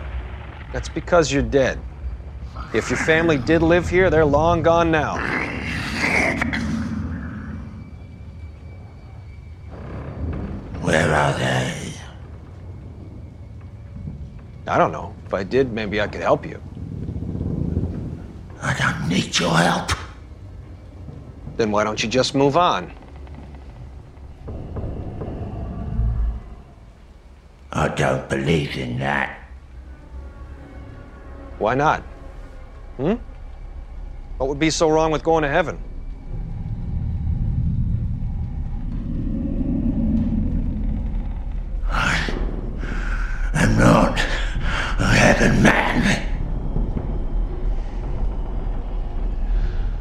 That's because you're dead. If your family did live here, they're long gone now. Where are they? I don't know. If I did, maybe I could help you. I don't need your help. Then why don't you just move on? I don't believe in that. Why not? Hmm? What would be so wrong with going to heaven? I'm not heaven man.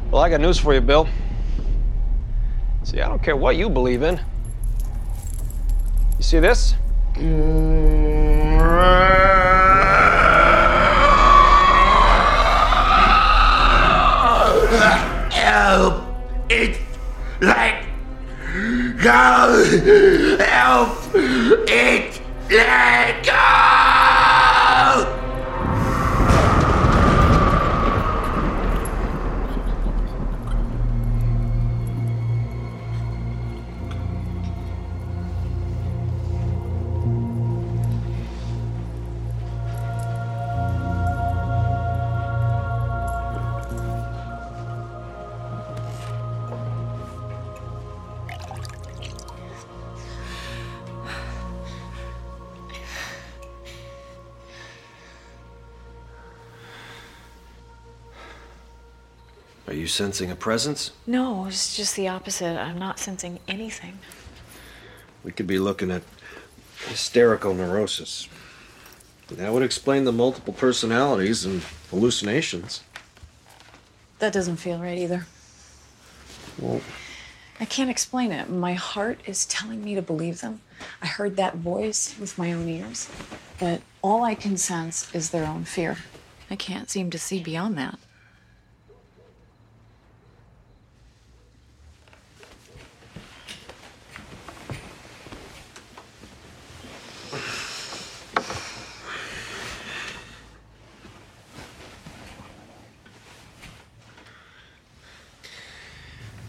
Well, I got news for you, Bill. See, I don't care what you believe in. You see this? Help! It's like go! Help! It's let go! You sensing a presence? No, it's just the opposite. I'm not sensing anything. We could be looking at hysterical neurosis. That would explain the multiple personalities and hallucinations. That doesn't feel right either. Well, I can't explain it. My heart is telling me to believe them. I heard that voice with my own ears, but all I can sense is their own fear. I can't seem to see beyond that.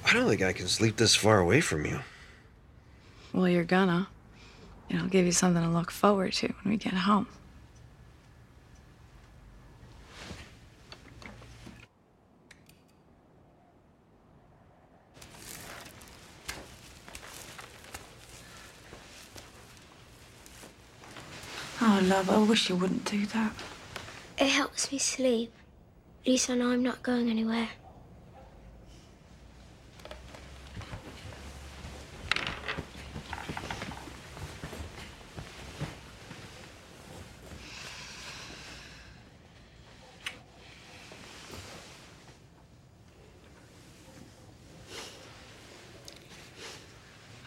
I don't think I can sleep this far away from you. Well, you're gonna. It'll give you something to look forward to when we get home. Oh, love, I wish you wouldn't do that. It helps me sleep. At least I know I'm not going anywhere.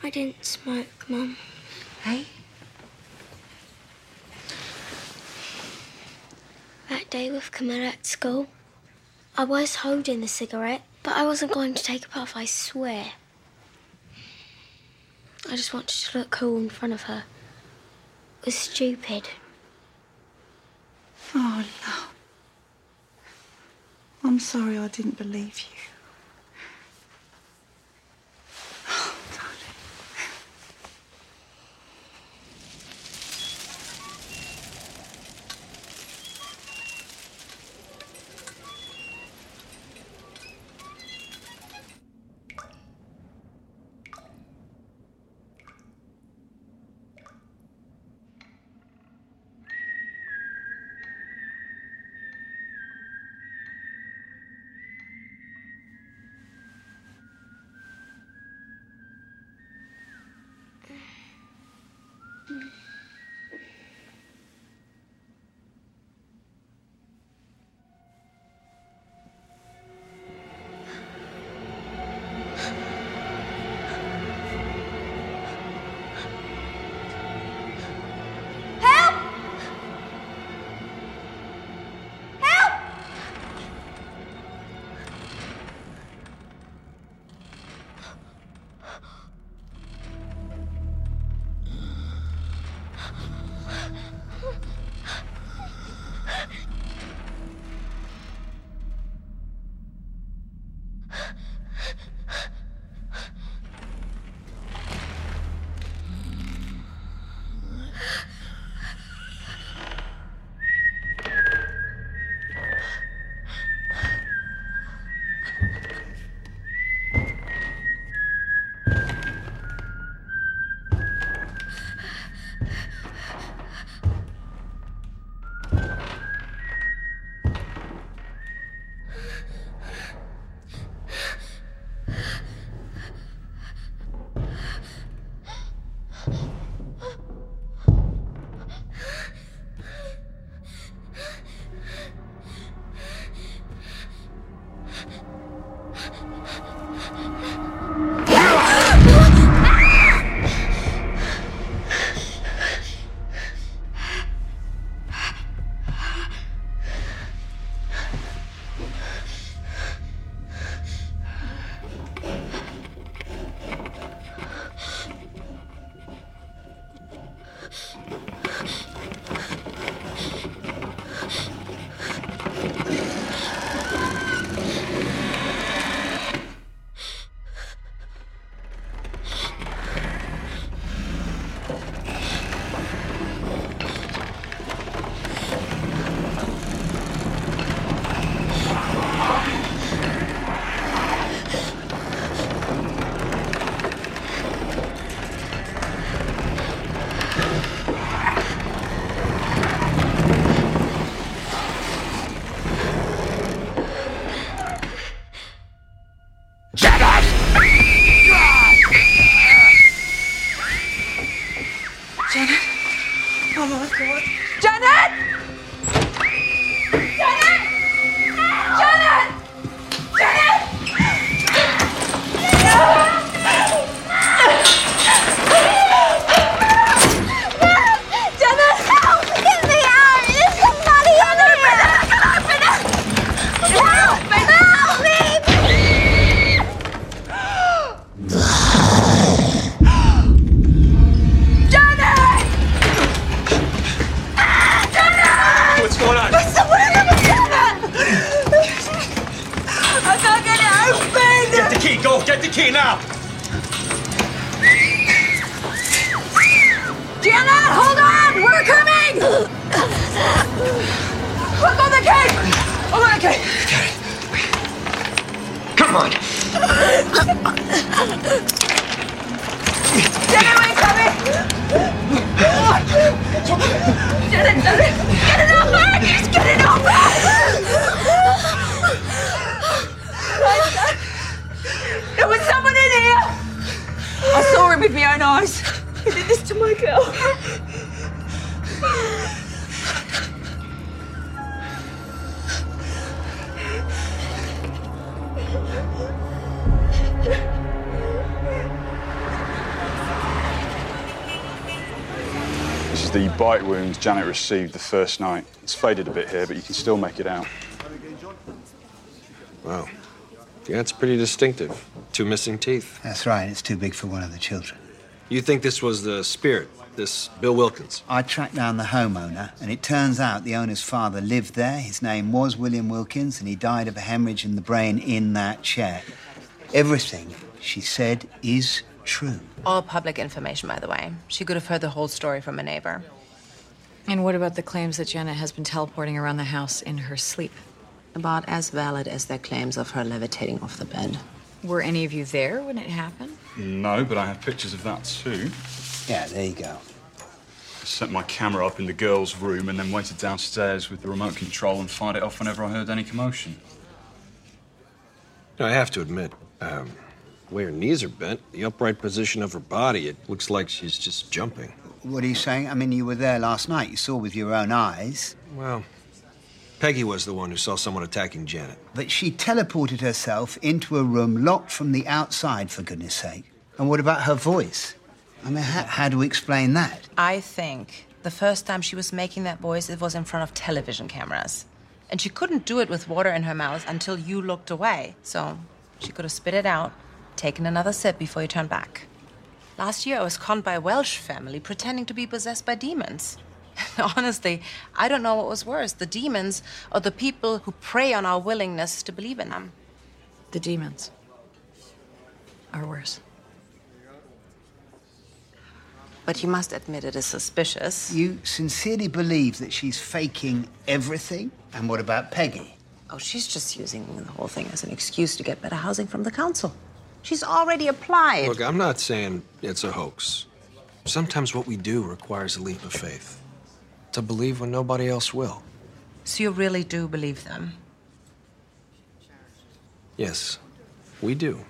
I didn't smoke, Mum. Hey? That day with Camilla at school, I was holding the cigarette, but I wasn't going to take a puff, I swear. I just wanted to look cool in front of her. It was stupid. Oh, love. I'm sorry I didn't believe you. Bite Janet received the first night. It's faded a bit here, but you can still make it out. Wow. Yeah, it's pretty distinctive. Two missing teeth. That's right, it's too big for one of the children. You think this was the spirit, this Bill Wilkins? I tracked down the homeowner, and it turns out the owner's father lived there. His name was William Wilkins, and he died of a hemorrhage in the brain in that chair. Everything she said is true. All public information, by the way. She could have heard the whole story from a neighbor. And what about the claims that Janet has been teleporting around the house in her sleep? About as valid as their claims of her levitating off the bed. Were any of you there when it happened? No, but I have pictures of that too. Yeah, there you go. I set my camera up in the girls' room and then waited downstairs with the remote control and fired it off whenever I heard any commotion. I have to admit, um, the way her knees are bent, the upright position of her body, it looks like she's just jumping. What are you saying? I mean, you were there last night. You saw with your own eyes. Well, Peggy was the one who saw someone attacking Janet. But she teleported herself into a room locked from the outside, for goodness sake. And what about her voice? I mean, how, how do we explain that? I think the first time she was making that voice, it was in front of television cameras. And she couldn't do it with water in her mouth until you looked away. So she could have spit it out, taken another sip before you turned back. Last year, I was conned by a Welsh family pretending to be possessed by demons. Honestly, I don't know what was worse the demons or the people who prey on our willingness to believe in them. The demons are worse. But you must admit it is suspicious. You sincerely believe that she's faking everything? And what about Peggy? Oh, she's just using the whole thing as an excuse to get better housing from the council. She's already applied. Look, I'm not saying it's a hoax. Sometimes what we do requires a leap of faith. To believe when nobody else will. So you really do believe them? Yes, we do.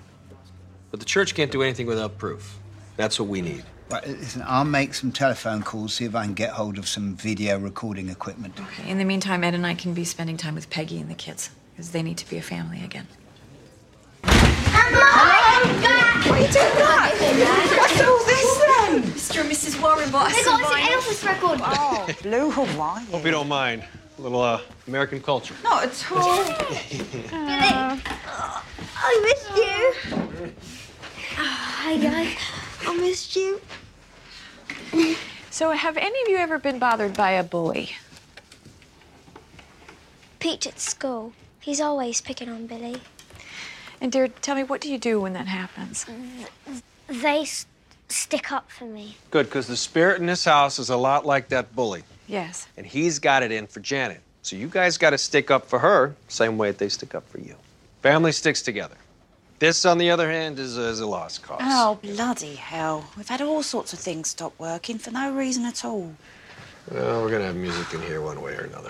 But the church can't do anything without proof. That's what we need. Right, uh, listen, I'll make some telephone calls, see if I can get hold of some video recording equipment. Okay, In the meantime, Ed and I can be spending time with Peggy and the kids, because they need to be a family again. What are you doing that? What's all this then? Mr. and Mrs. Warren bought us They got us an. Elvis record. Oh, Blue Hawaii. Hope you don't mind. A little uh, American culture. Not at all. I missed you. Hi, guys. I missed you. So, have any of you ever been bothered by a bully? Pete at school. He's always picking on Billy. And, dear, tell me, what do you do when that happens? They s- stick up for me. Good, because the spirit in this house is a lot like that bully. Yes. And he's got it in for Janet. So you guys got to stick up for her, same way that they stick up for you. Family sticks together. This, on the other hand, is a, is a lost cause. Oh, bloody hell. We've had all sorts of things stop working for no reason at all. Well, we're gonna have music in here one way or another.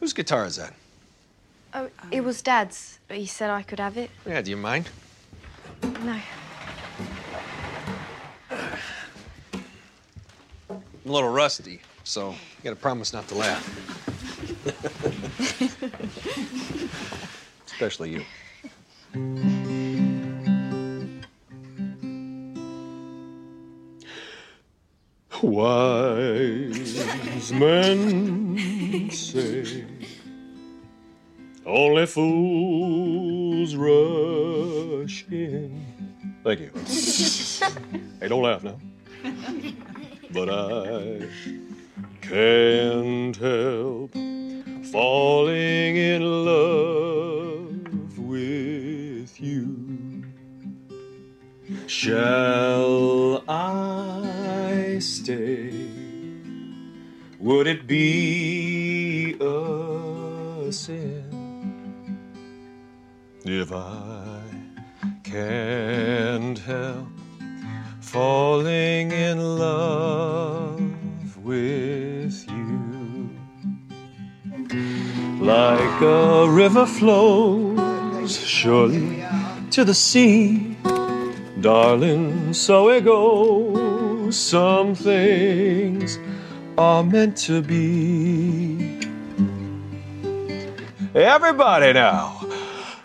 Whose guitar is that? Oh, it oh. was Dad's, but he said I could have it. Yeah, do you mind? No. I'm a little rusty, so you gotta promise not to laugh. Especially you. Wise men say only fools rush in. Thank you. hey, don't laugh now. But I can't help falling in love with you. Shall I stay Would it be a sin if I can't help falling in love with you? Like a river flows surely to the sea, darling, so it goes. Some things are meant to be. Everybody now,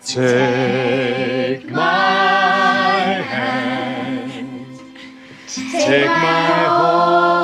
take my hand, take my whole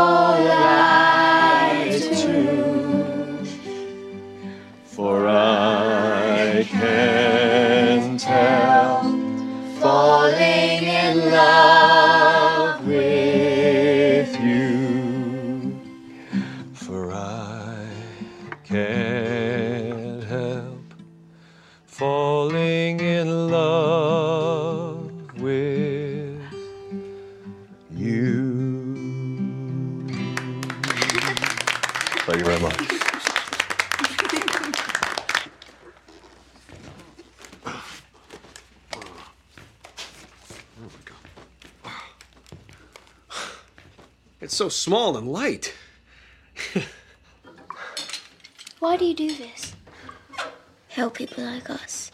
so small and light. Why do you do this? Help people like us.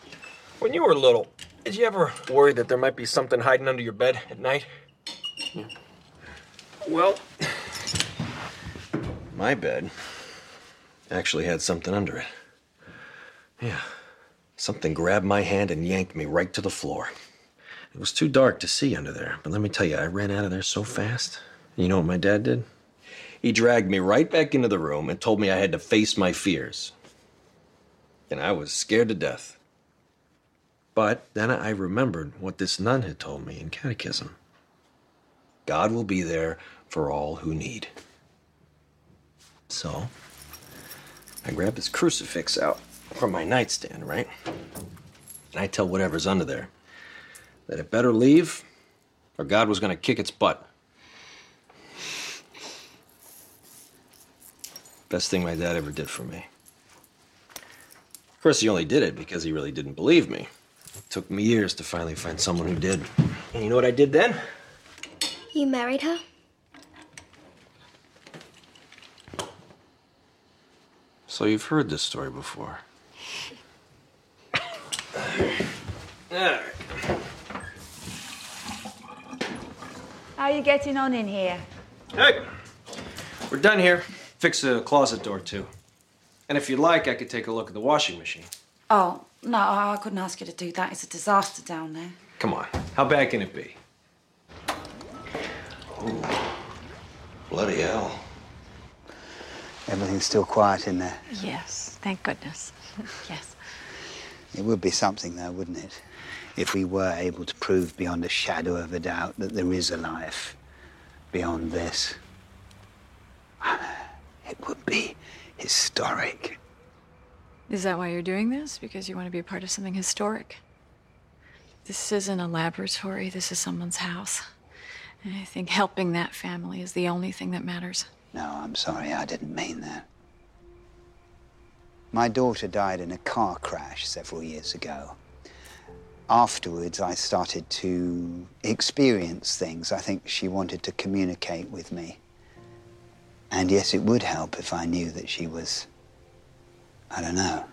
When you were little, did you ever worry that there might be something hiding under your bed at night? Yeah. Well, my bed actually had something under it. Yeah. Something grabbed my hand and yanked me right to the floor. It was too dark to see under there, but let me tell you, I ran out of there so fast. You know what my dad did? He dragged me right back into the room and told me I had to face my fears. And I was scared to death. But then I remembered what this nun had told me in catechism God will be there for all who need. So, I grabbed this crucifix out from my nightstand, right? And I tell whatever's under there that it better leave or God was going to kick its butt. Best thing my dad ever did for me. Of course, he only did it because he really didn't believe me. It took me years to finally find someone who did. And you know what I did then? You married her? So you've heard this story before. Alright. How are you getting on in here? Hey, we're done here. Fix the closet door too. And if you'd like, I could take a look at the washing machine. Oh, no, I I couldn't ask you to do that. It's a disaster down there. Come on, how bad can it be? Bloody hell. Everything's still quiet in there. Yes, thank goodness. yes. It would be something, though, wouldn't it? If we were able to prove beyond a shadow of a doubt that there is a life beyond this. It would be historic. Is that why you're doing this? Because you want to be a part of something historic? This isn't a laboratory, this is someone's house. And I think helping that family is the only thing that matters. No, I'm sorry, I didn't mean that. My daughter died in a car crash several years ago. Afterwards, I started to experience things. I think she wanted to communicate with me. And yes, it would help if I knew that she was, I don't know,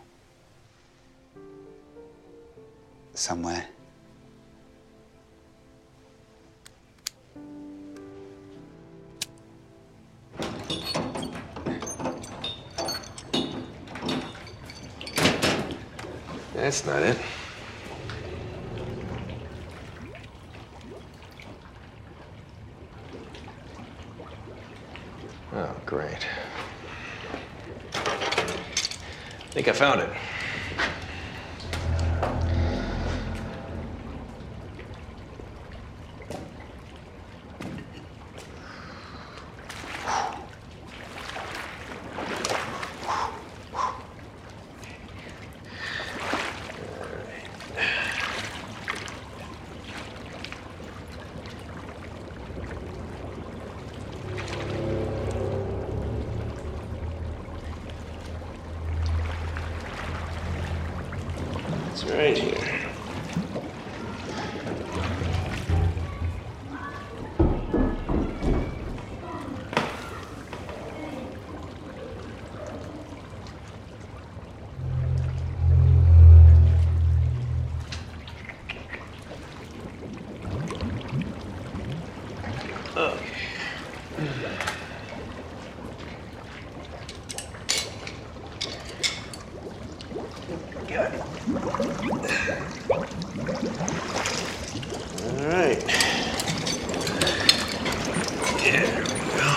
somewhere. That's not it. Oh, great. I think I found it. There we go.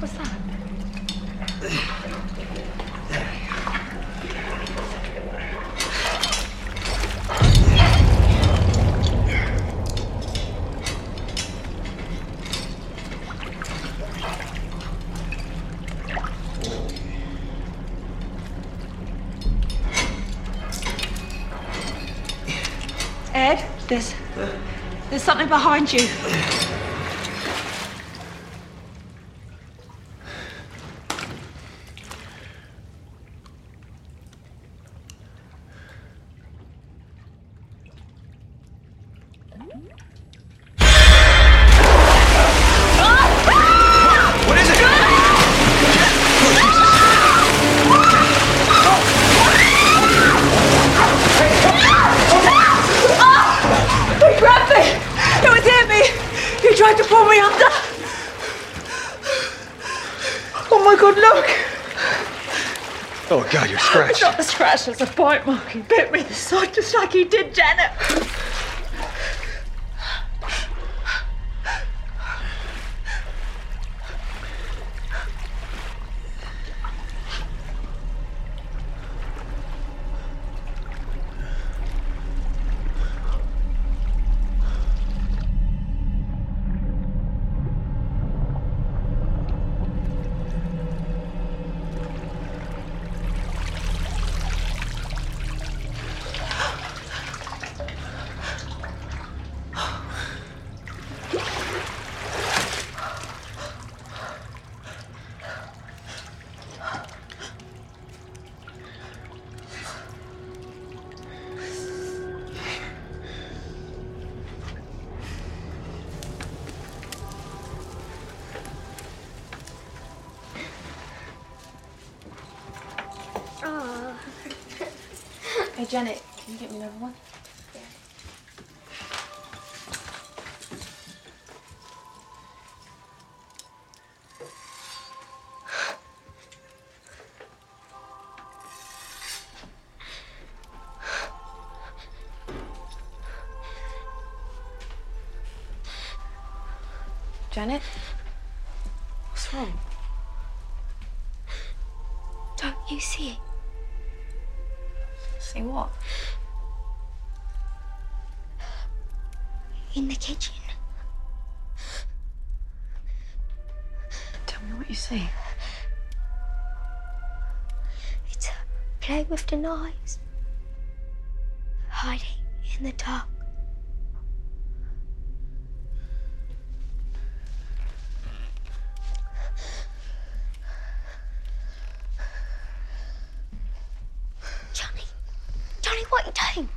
What's that? Ed, there's there's something behind you. Side just like he did Janet. Janet? What's wrong? Don't you see it? See what? In the kitchen. Tell me what you see. It's playing with the knives. Hiding in the dark. Johnny, Johnny, what are you doing?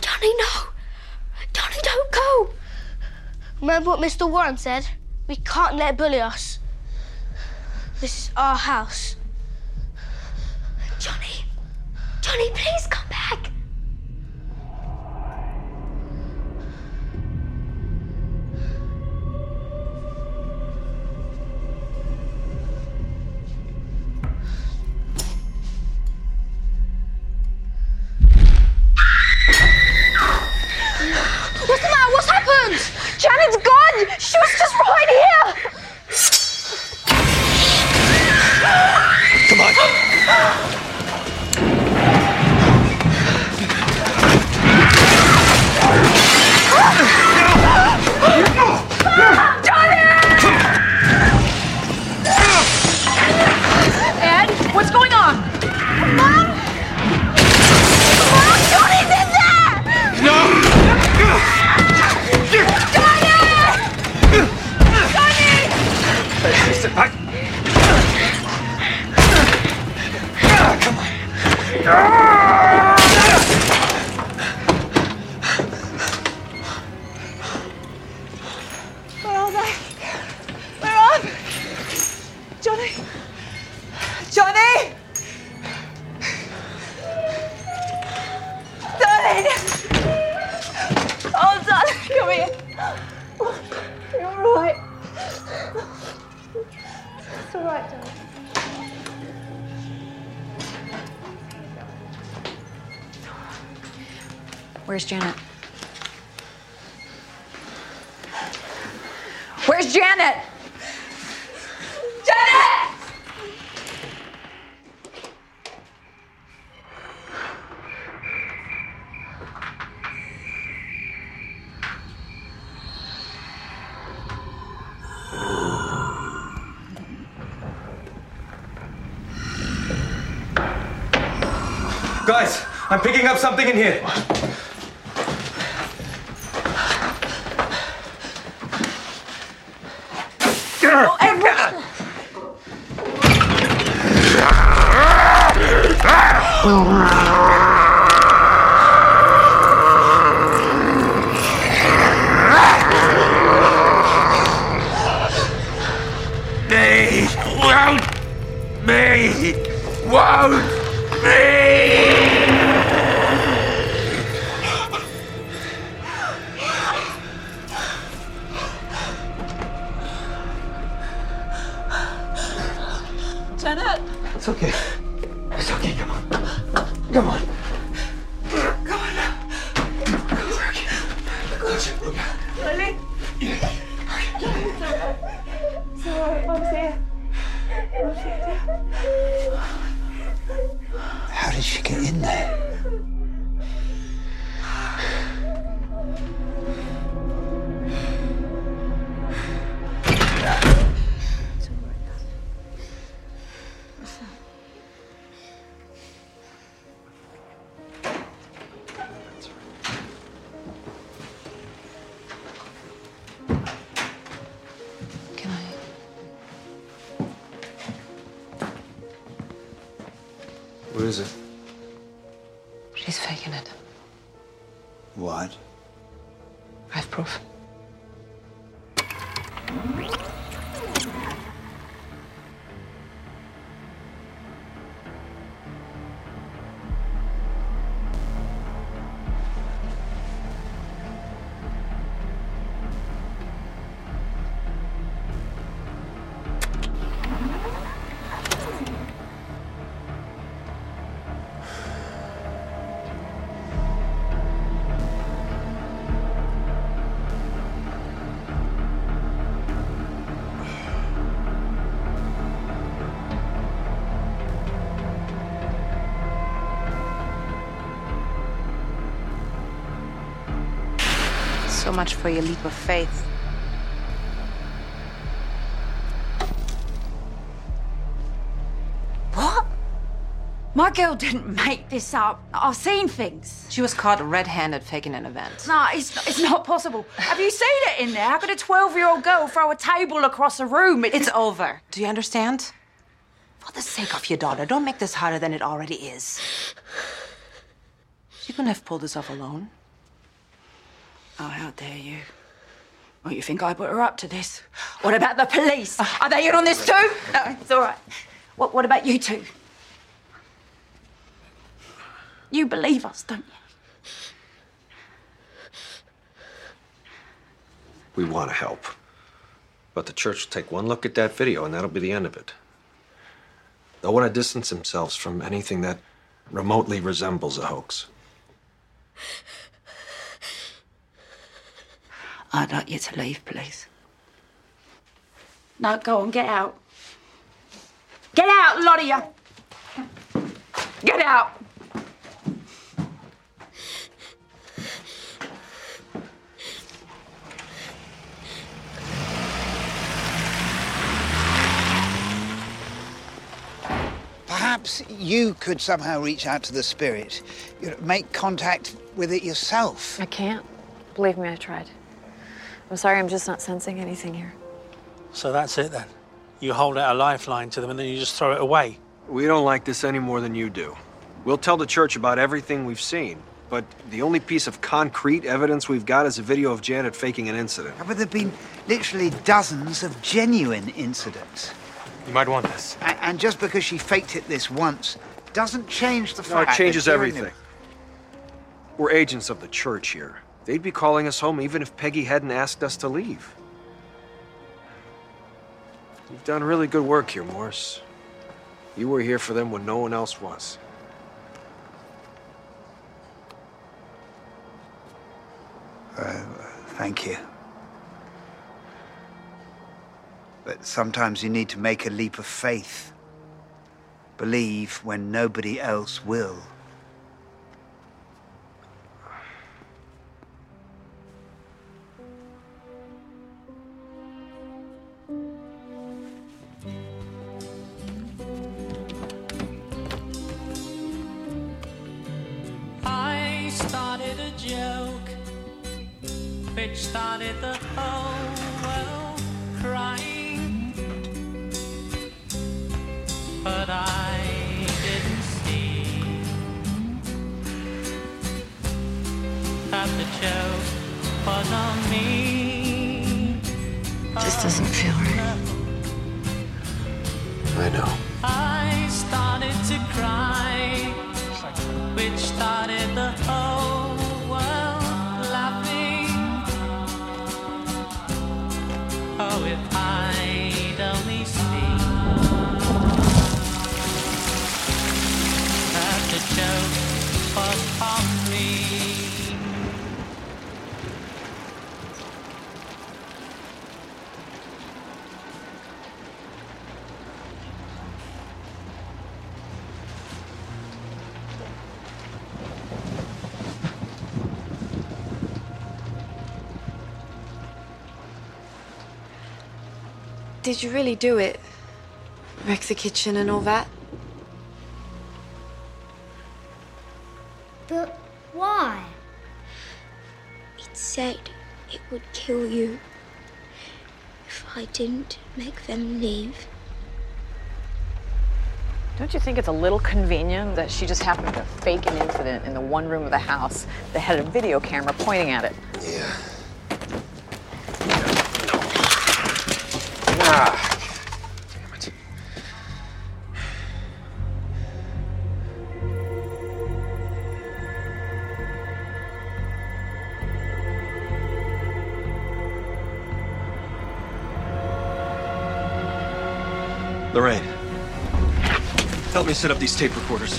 Johnny, no! Johnny, don't go! What Mr. Warren said? We can't let bully us. This is our house. She was just I'm picking up something in here. Much for your leap of faith. What? My girl didn't make this up. I've seen things. She was caught red-handed faking an event. No, it's, it's not possible. Have you seen it in there? How could a 12 year old girl throw a table across a room? It- It's over. Do you understand? For the sake of your daughter, don't make this harder than it already is. She couldn't have pulled this off alone. Oh, how dare you? Oh, you think I put her up to this? What about the police? Are they in on this too? No, it's all right. What, what about you two? You believe us, don't you? We want to help. But the church will take one look at that video, and that'll be the end of it. They'll want to distance themselves from anything that remotely resembles a hoax. I'd like you to leave, please. No, go on, get out. Get out, lot of you. Get out. Perhaps you could somehow reach out to the spirit, you know, make contact with it yourself. I can't. Believe me, I tried. I'm sorry, I'm just not sensing anything here. So that's it then. You hold out a lifeline to them and then you just throw it away. We don't like this any more than you do. We'll tell the church about everything we've seen, but the only piece of concrete evidence we've got is a video of Janet faking an incident. But there've been literally dozens of genuine incidents. You might want this. A- And just because she faked it this once doesn't change the No, fact. it changes that during everything. We're agents of the church here. They'd be calling us home even if Peggy hadn't asked us to leave. You've done really good work here, Maurice. You were here for them when no one else was. Uh, thank you. But sometimes you need to make a leap of faith. Believe when nobody else will. Started a joke which started the whole world crying. But I didn't see that the joke was on me. Just doesn't feel right. I know. I started to cry, which started the whole world laughing. Oh, if I'd Did you really do it? Wreck the kitchen and all that? But why? It said it would kill you if I didn't make them leave. Don't you think it's a little convenient that she just happened to fake an incident in the one room of the house that had a video camera pointing at it? Yeah. Help me set up these tape recorders.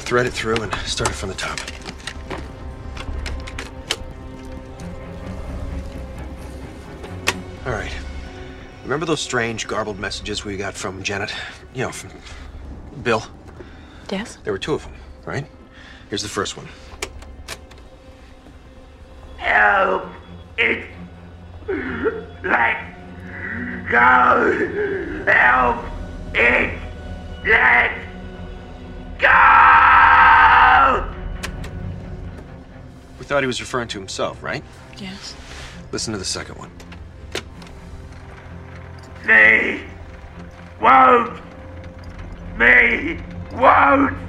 Thread it through and start it from the top. All right. Remember those strange, garbled messages we got from Janet? You know, from Bill? Yes? There were two of them, right? Here's the first one. Help! It let go! Help! It let go! We thought he was referring to himself, right? Yes. Listen to the second one. Me won't! Me won't!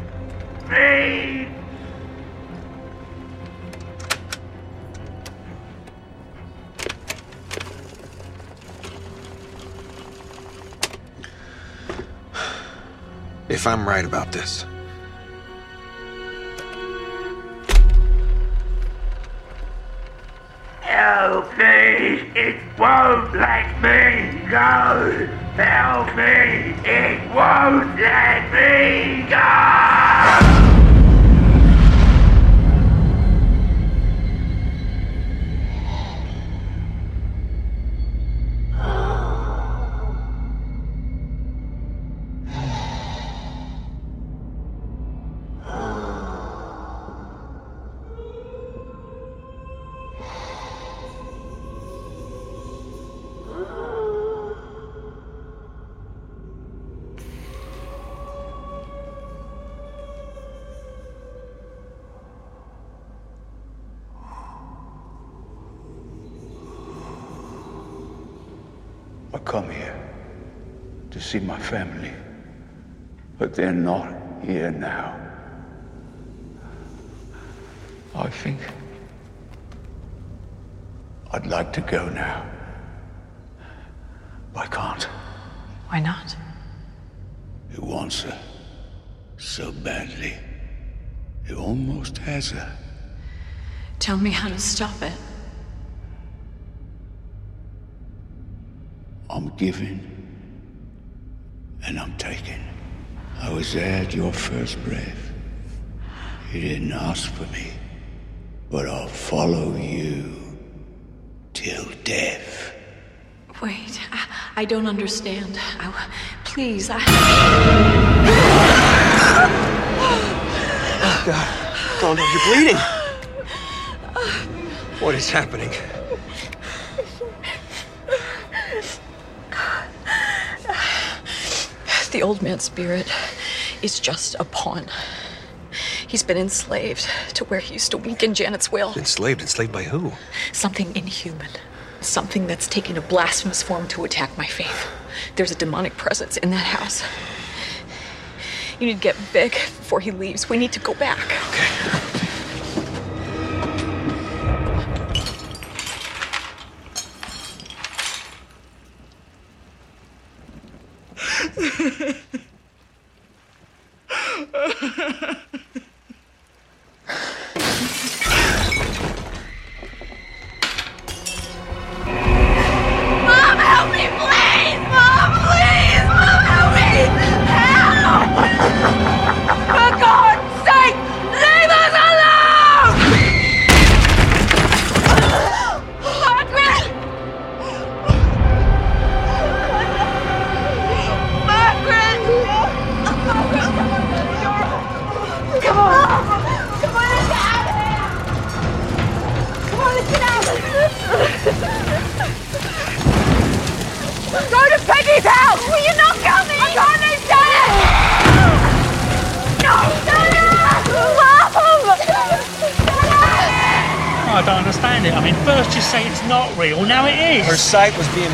If I'm right about this, Help me! It won't let me go! Help me! It won't let me go! See my family, but they're not here now. I think I'd like to go now. But I can't. Why not? It wants her so badly. It almost has her. Tell me how to stop it. I'm giving and I'm taking. I was there at your first breath. You didn't ask for me, but I'll follow you till death. Wait, I, I don't understand. I, please, I. Oh, God. No, you're bleeding. What is happening? The old man's spirit is just a pawn. He's been enslaved to where he used to weaken Janet's will. Enslaved? Enslaved by who? Something inhuman. Something that's taken a blasphemous form to attack my faith. There's a demonic presence in that house. You need to get Vic before he leaves. We need to go back. Mom,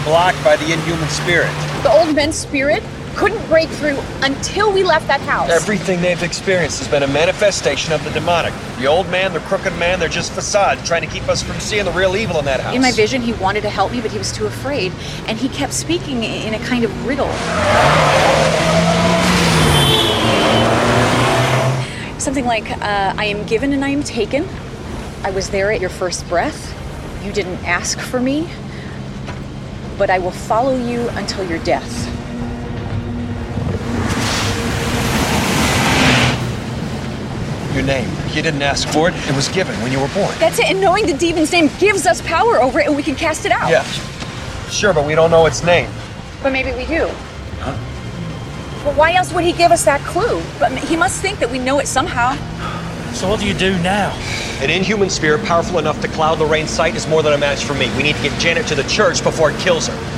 blocked by the inhuman spirit. The old man's spirit couldn't break through until we left that house. Everything they've experienced has been a manifestation of the demonic. The old man, the crooked man, they're just facades trying to keep us from seeing the real evil in that house. In my vision, he wanted to help me, but he was too afraid, and he kept speaking in a kind of riddle. Something like, uh, I am given and I am taken. I was there at your first breath. You didn't ask for me, but I will follow you until your death. Your name. You didn't ask for it. It was given when you were born. That's it, and knowing the demon's name gives us power over it, and we can cast it out. Yeah. Sure, but we don't know its name. But maybe we do. But why else would he give us that clue? But he must think that we know it somehow. So what do you do now? An inhuman spirit powerful enough to cloud Lorraine's sight is more than a match for me. We need to get Janet to the church before it kills her.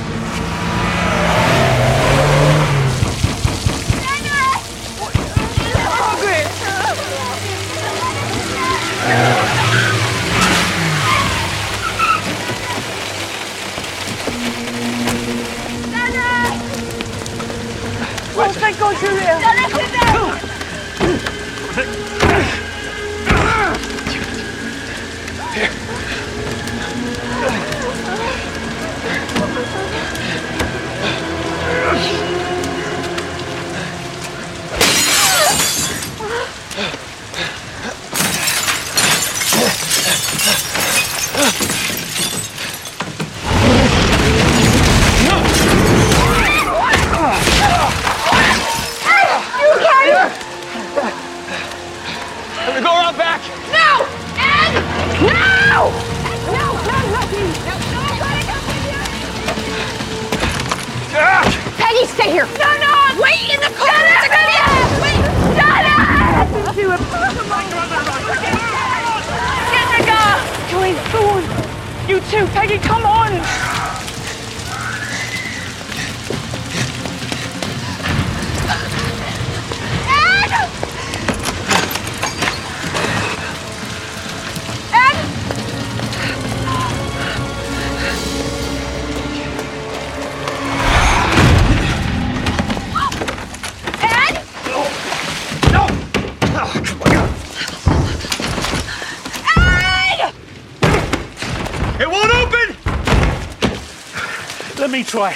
Let me try.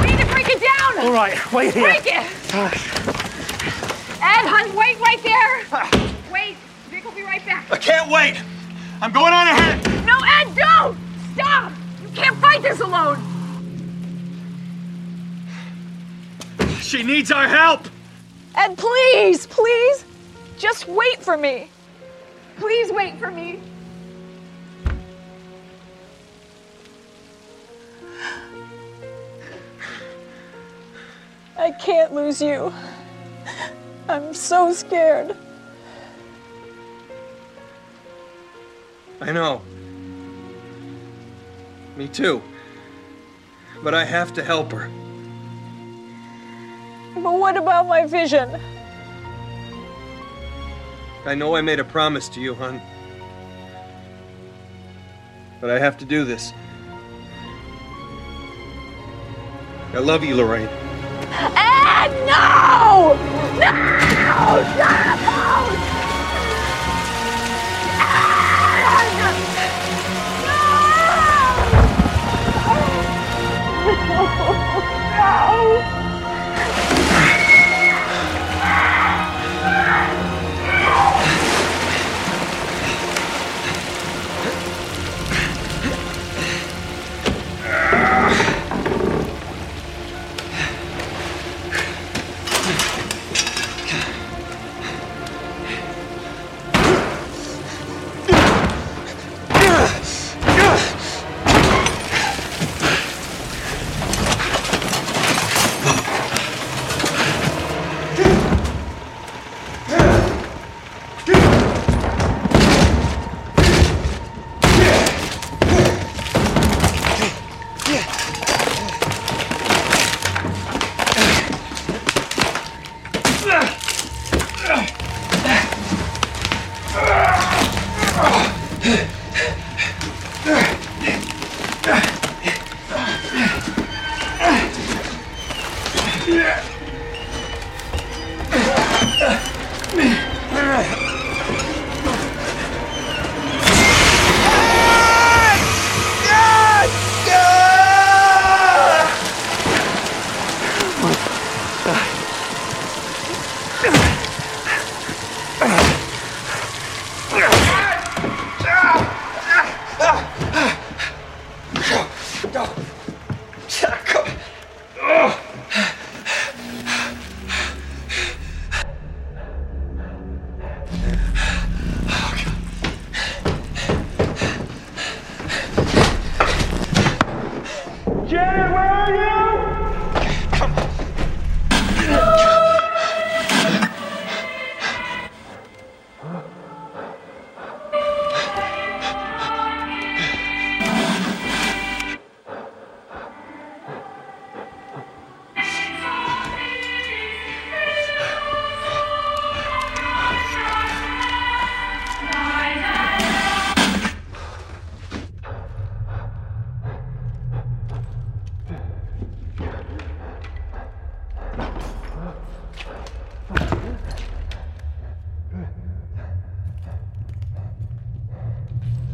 We need to break it down! All right, wait here. Break it! Ed, hun, wait right there! Wait, Vic will be right back. I can't wait. I'm going on ahead. No, Ed, don't! Stop! You can't fight this alone! She needs our help. Ed, please, please, just wait for me. Please wait for me. I can't lose you. I'm so scared. I know. Me too. But I have to help her. But what about my vision? I know I made a promise to you, hon. But I have to do this. I love you, Lorraine. Ed, no! No! No! No! Janet,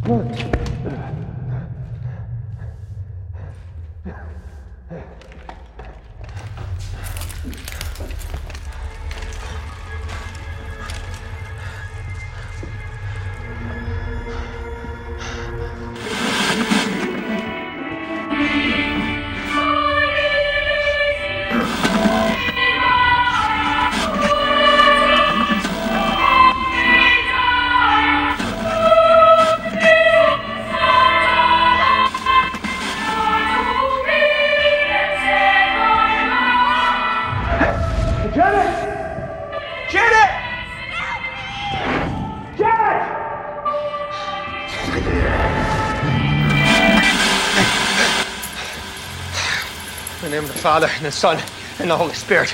Janet! Father, and the Son, and the Holy Spirit.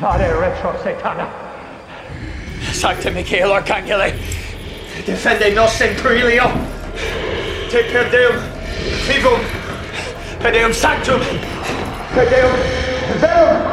Vade retro satana. Sancta Michael Archangele. Defende nos in proelio. Te per Deum vivum. Per Deum sanctum. Per Deum verum.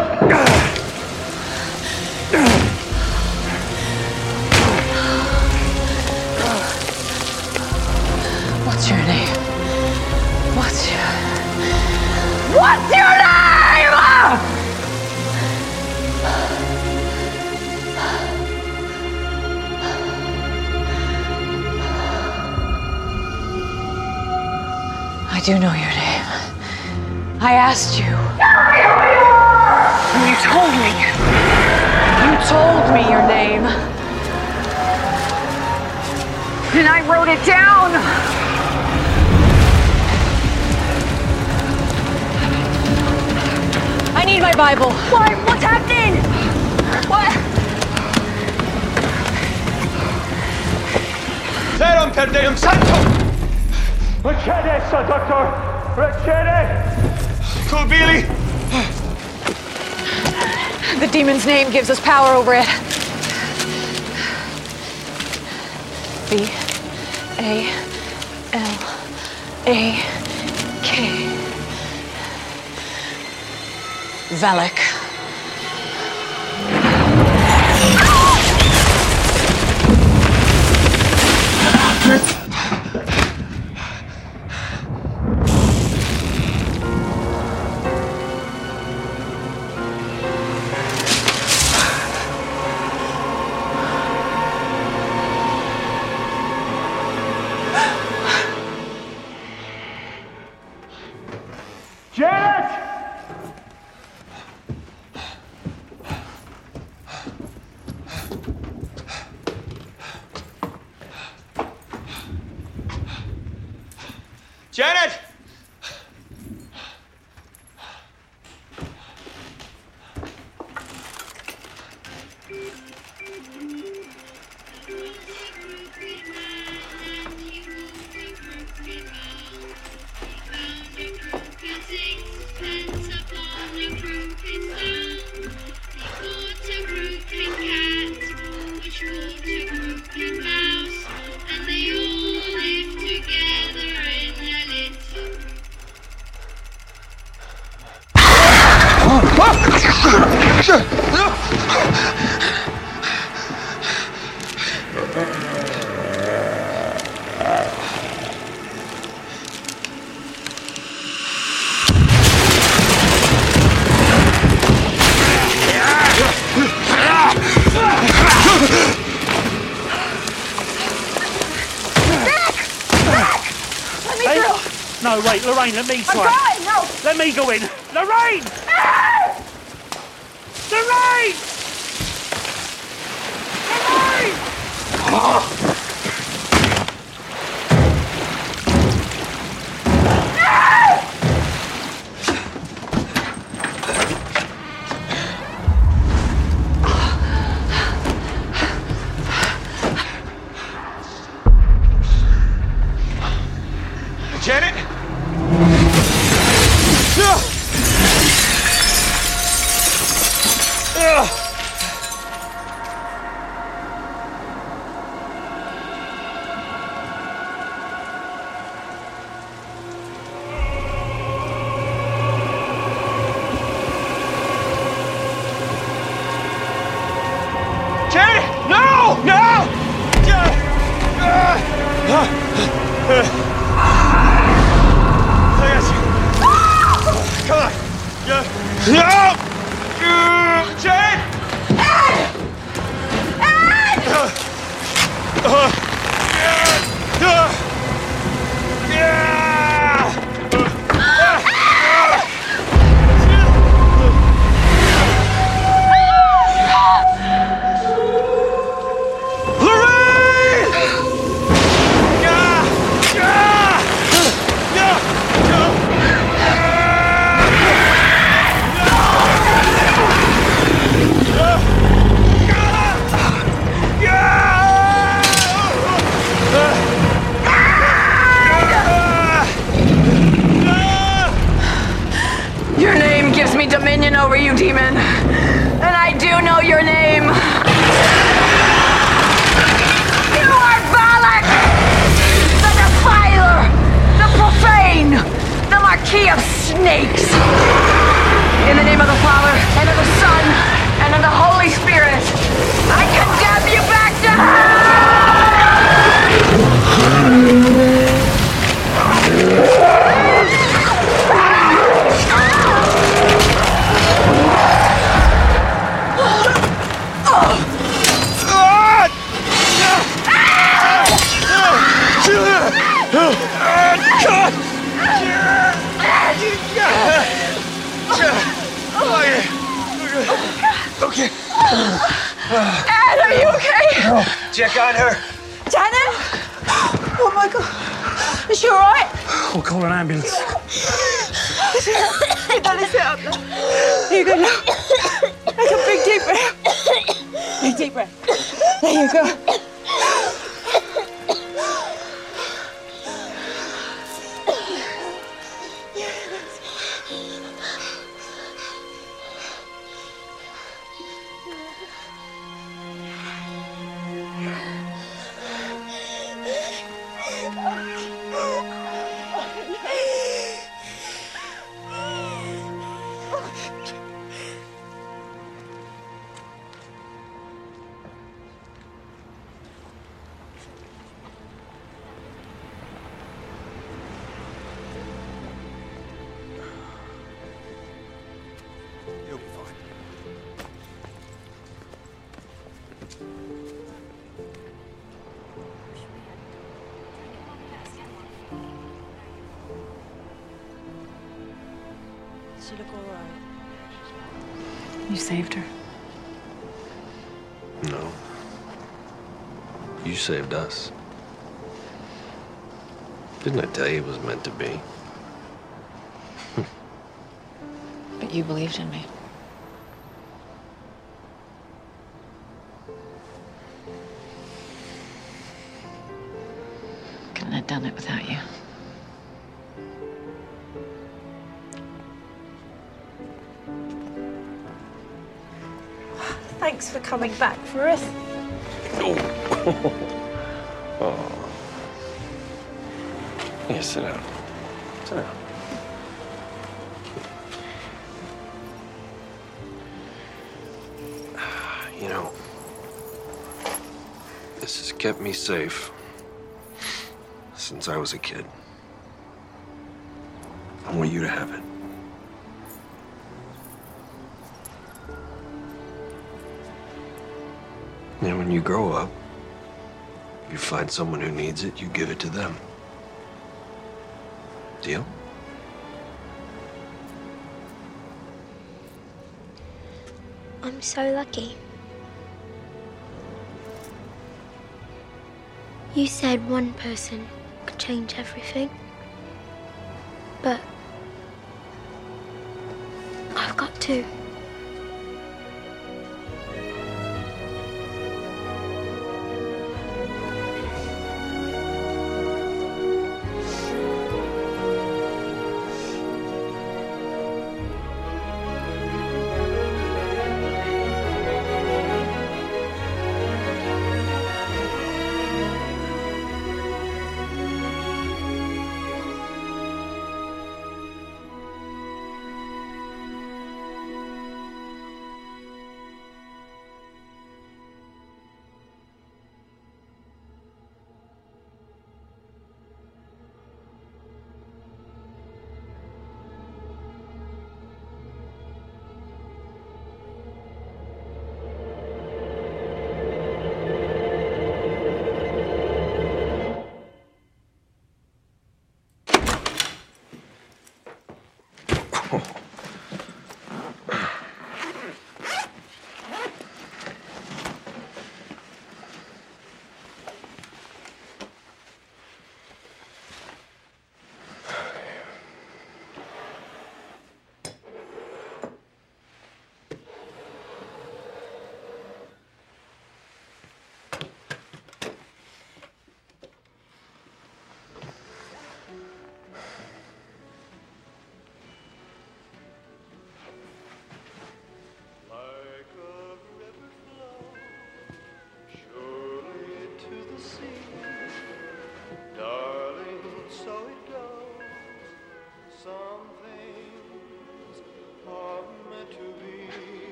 His name gives us power over it. B A L A K. Valak. No, wait, Lorraine, let me try. I'm going! Let me go in. Lorraine! Ah! Lorraine! Lorraine! Ah! No. You saved us. Didn't I tell you it was meant to be? But you believed in me. Couldn't have done it without you. Coming back for us. oh. Oh. Yeah, sit down. Sit down. You know, this has kept me safe since I was a kid. I want you to have it. And when you grow up, you find someone who needs it, you give it to them. Deal? I'm so lucky. You said one person could change everything. But I've got two.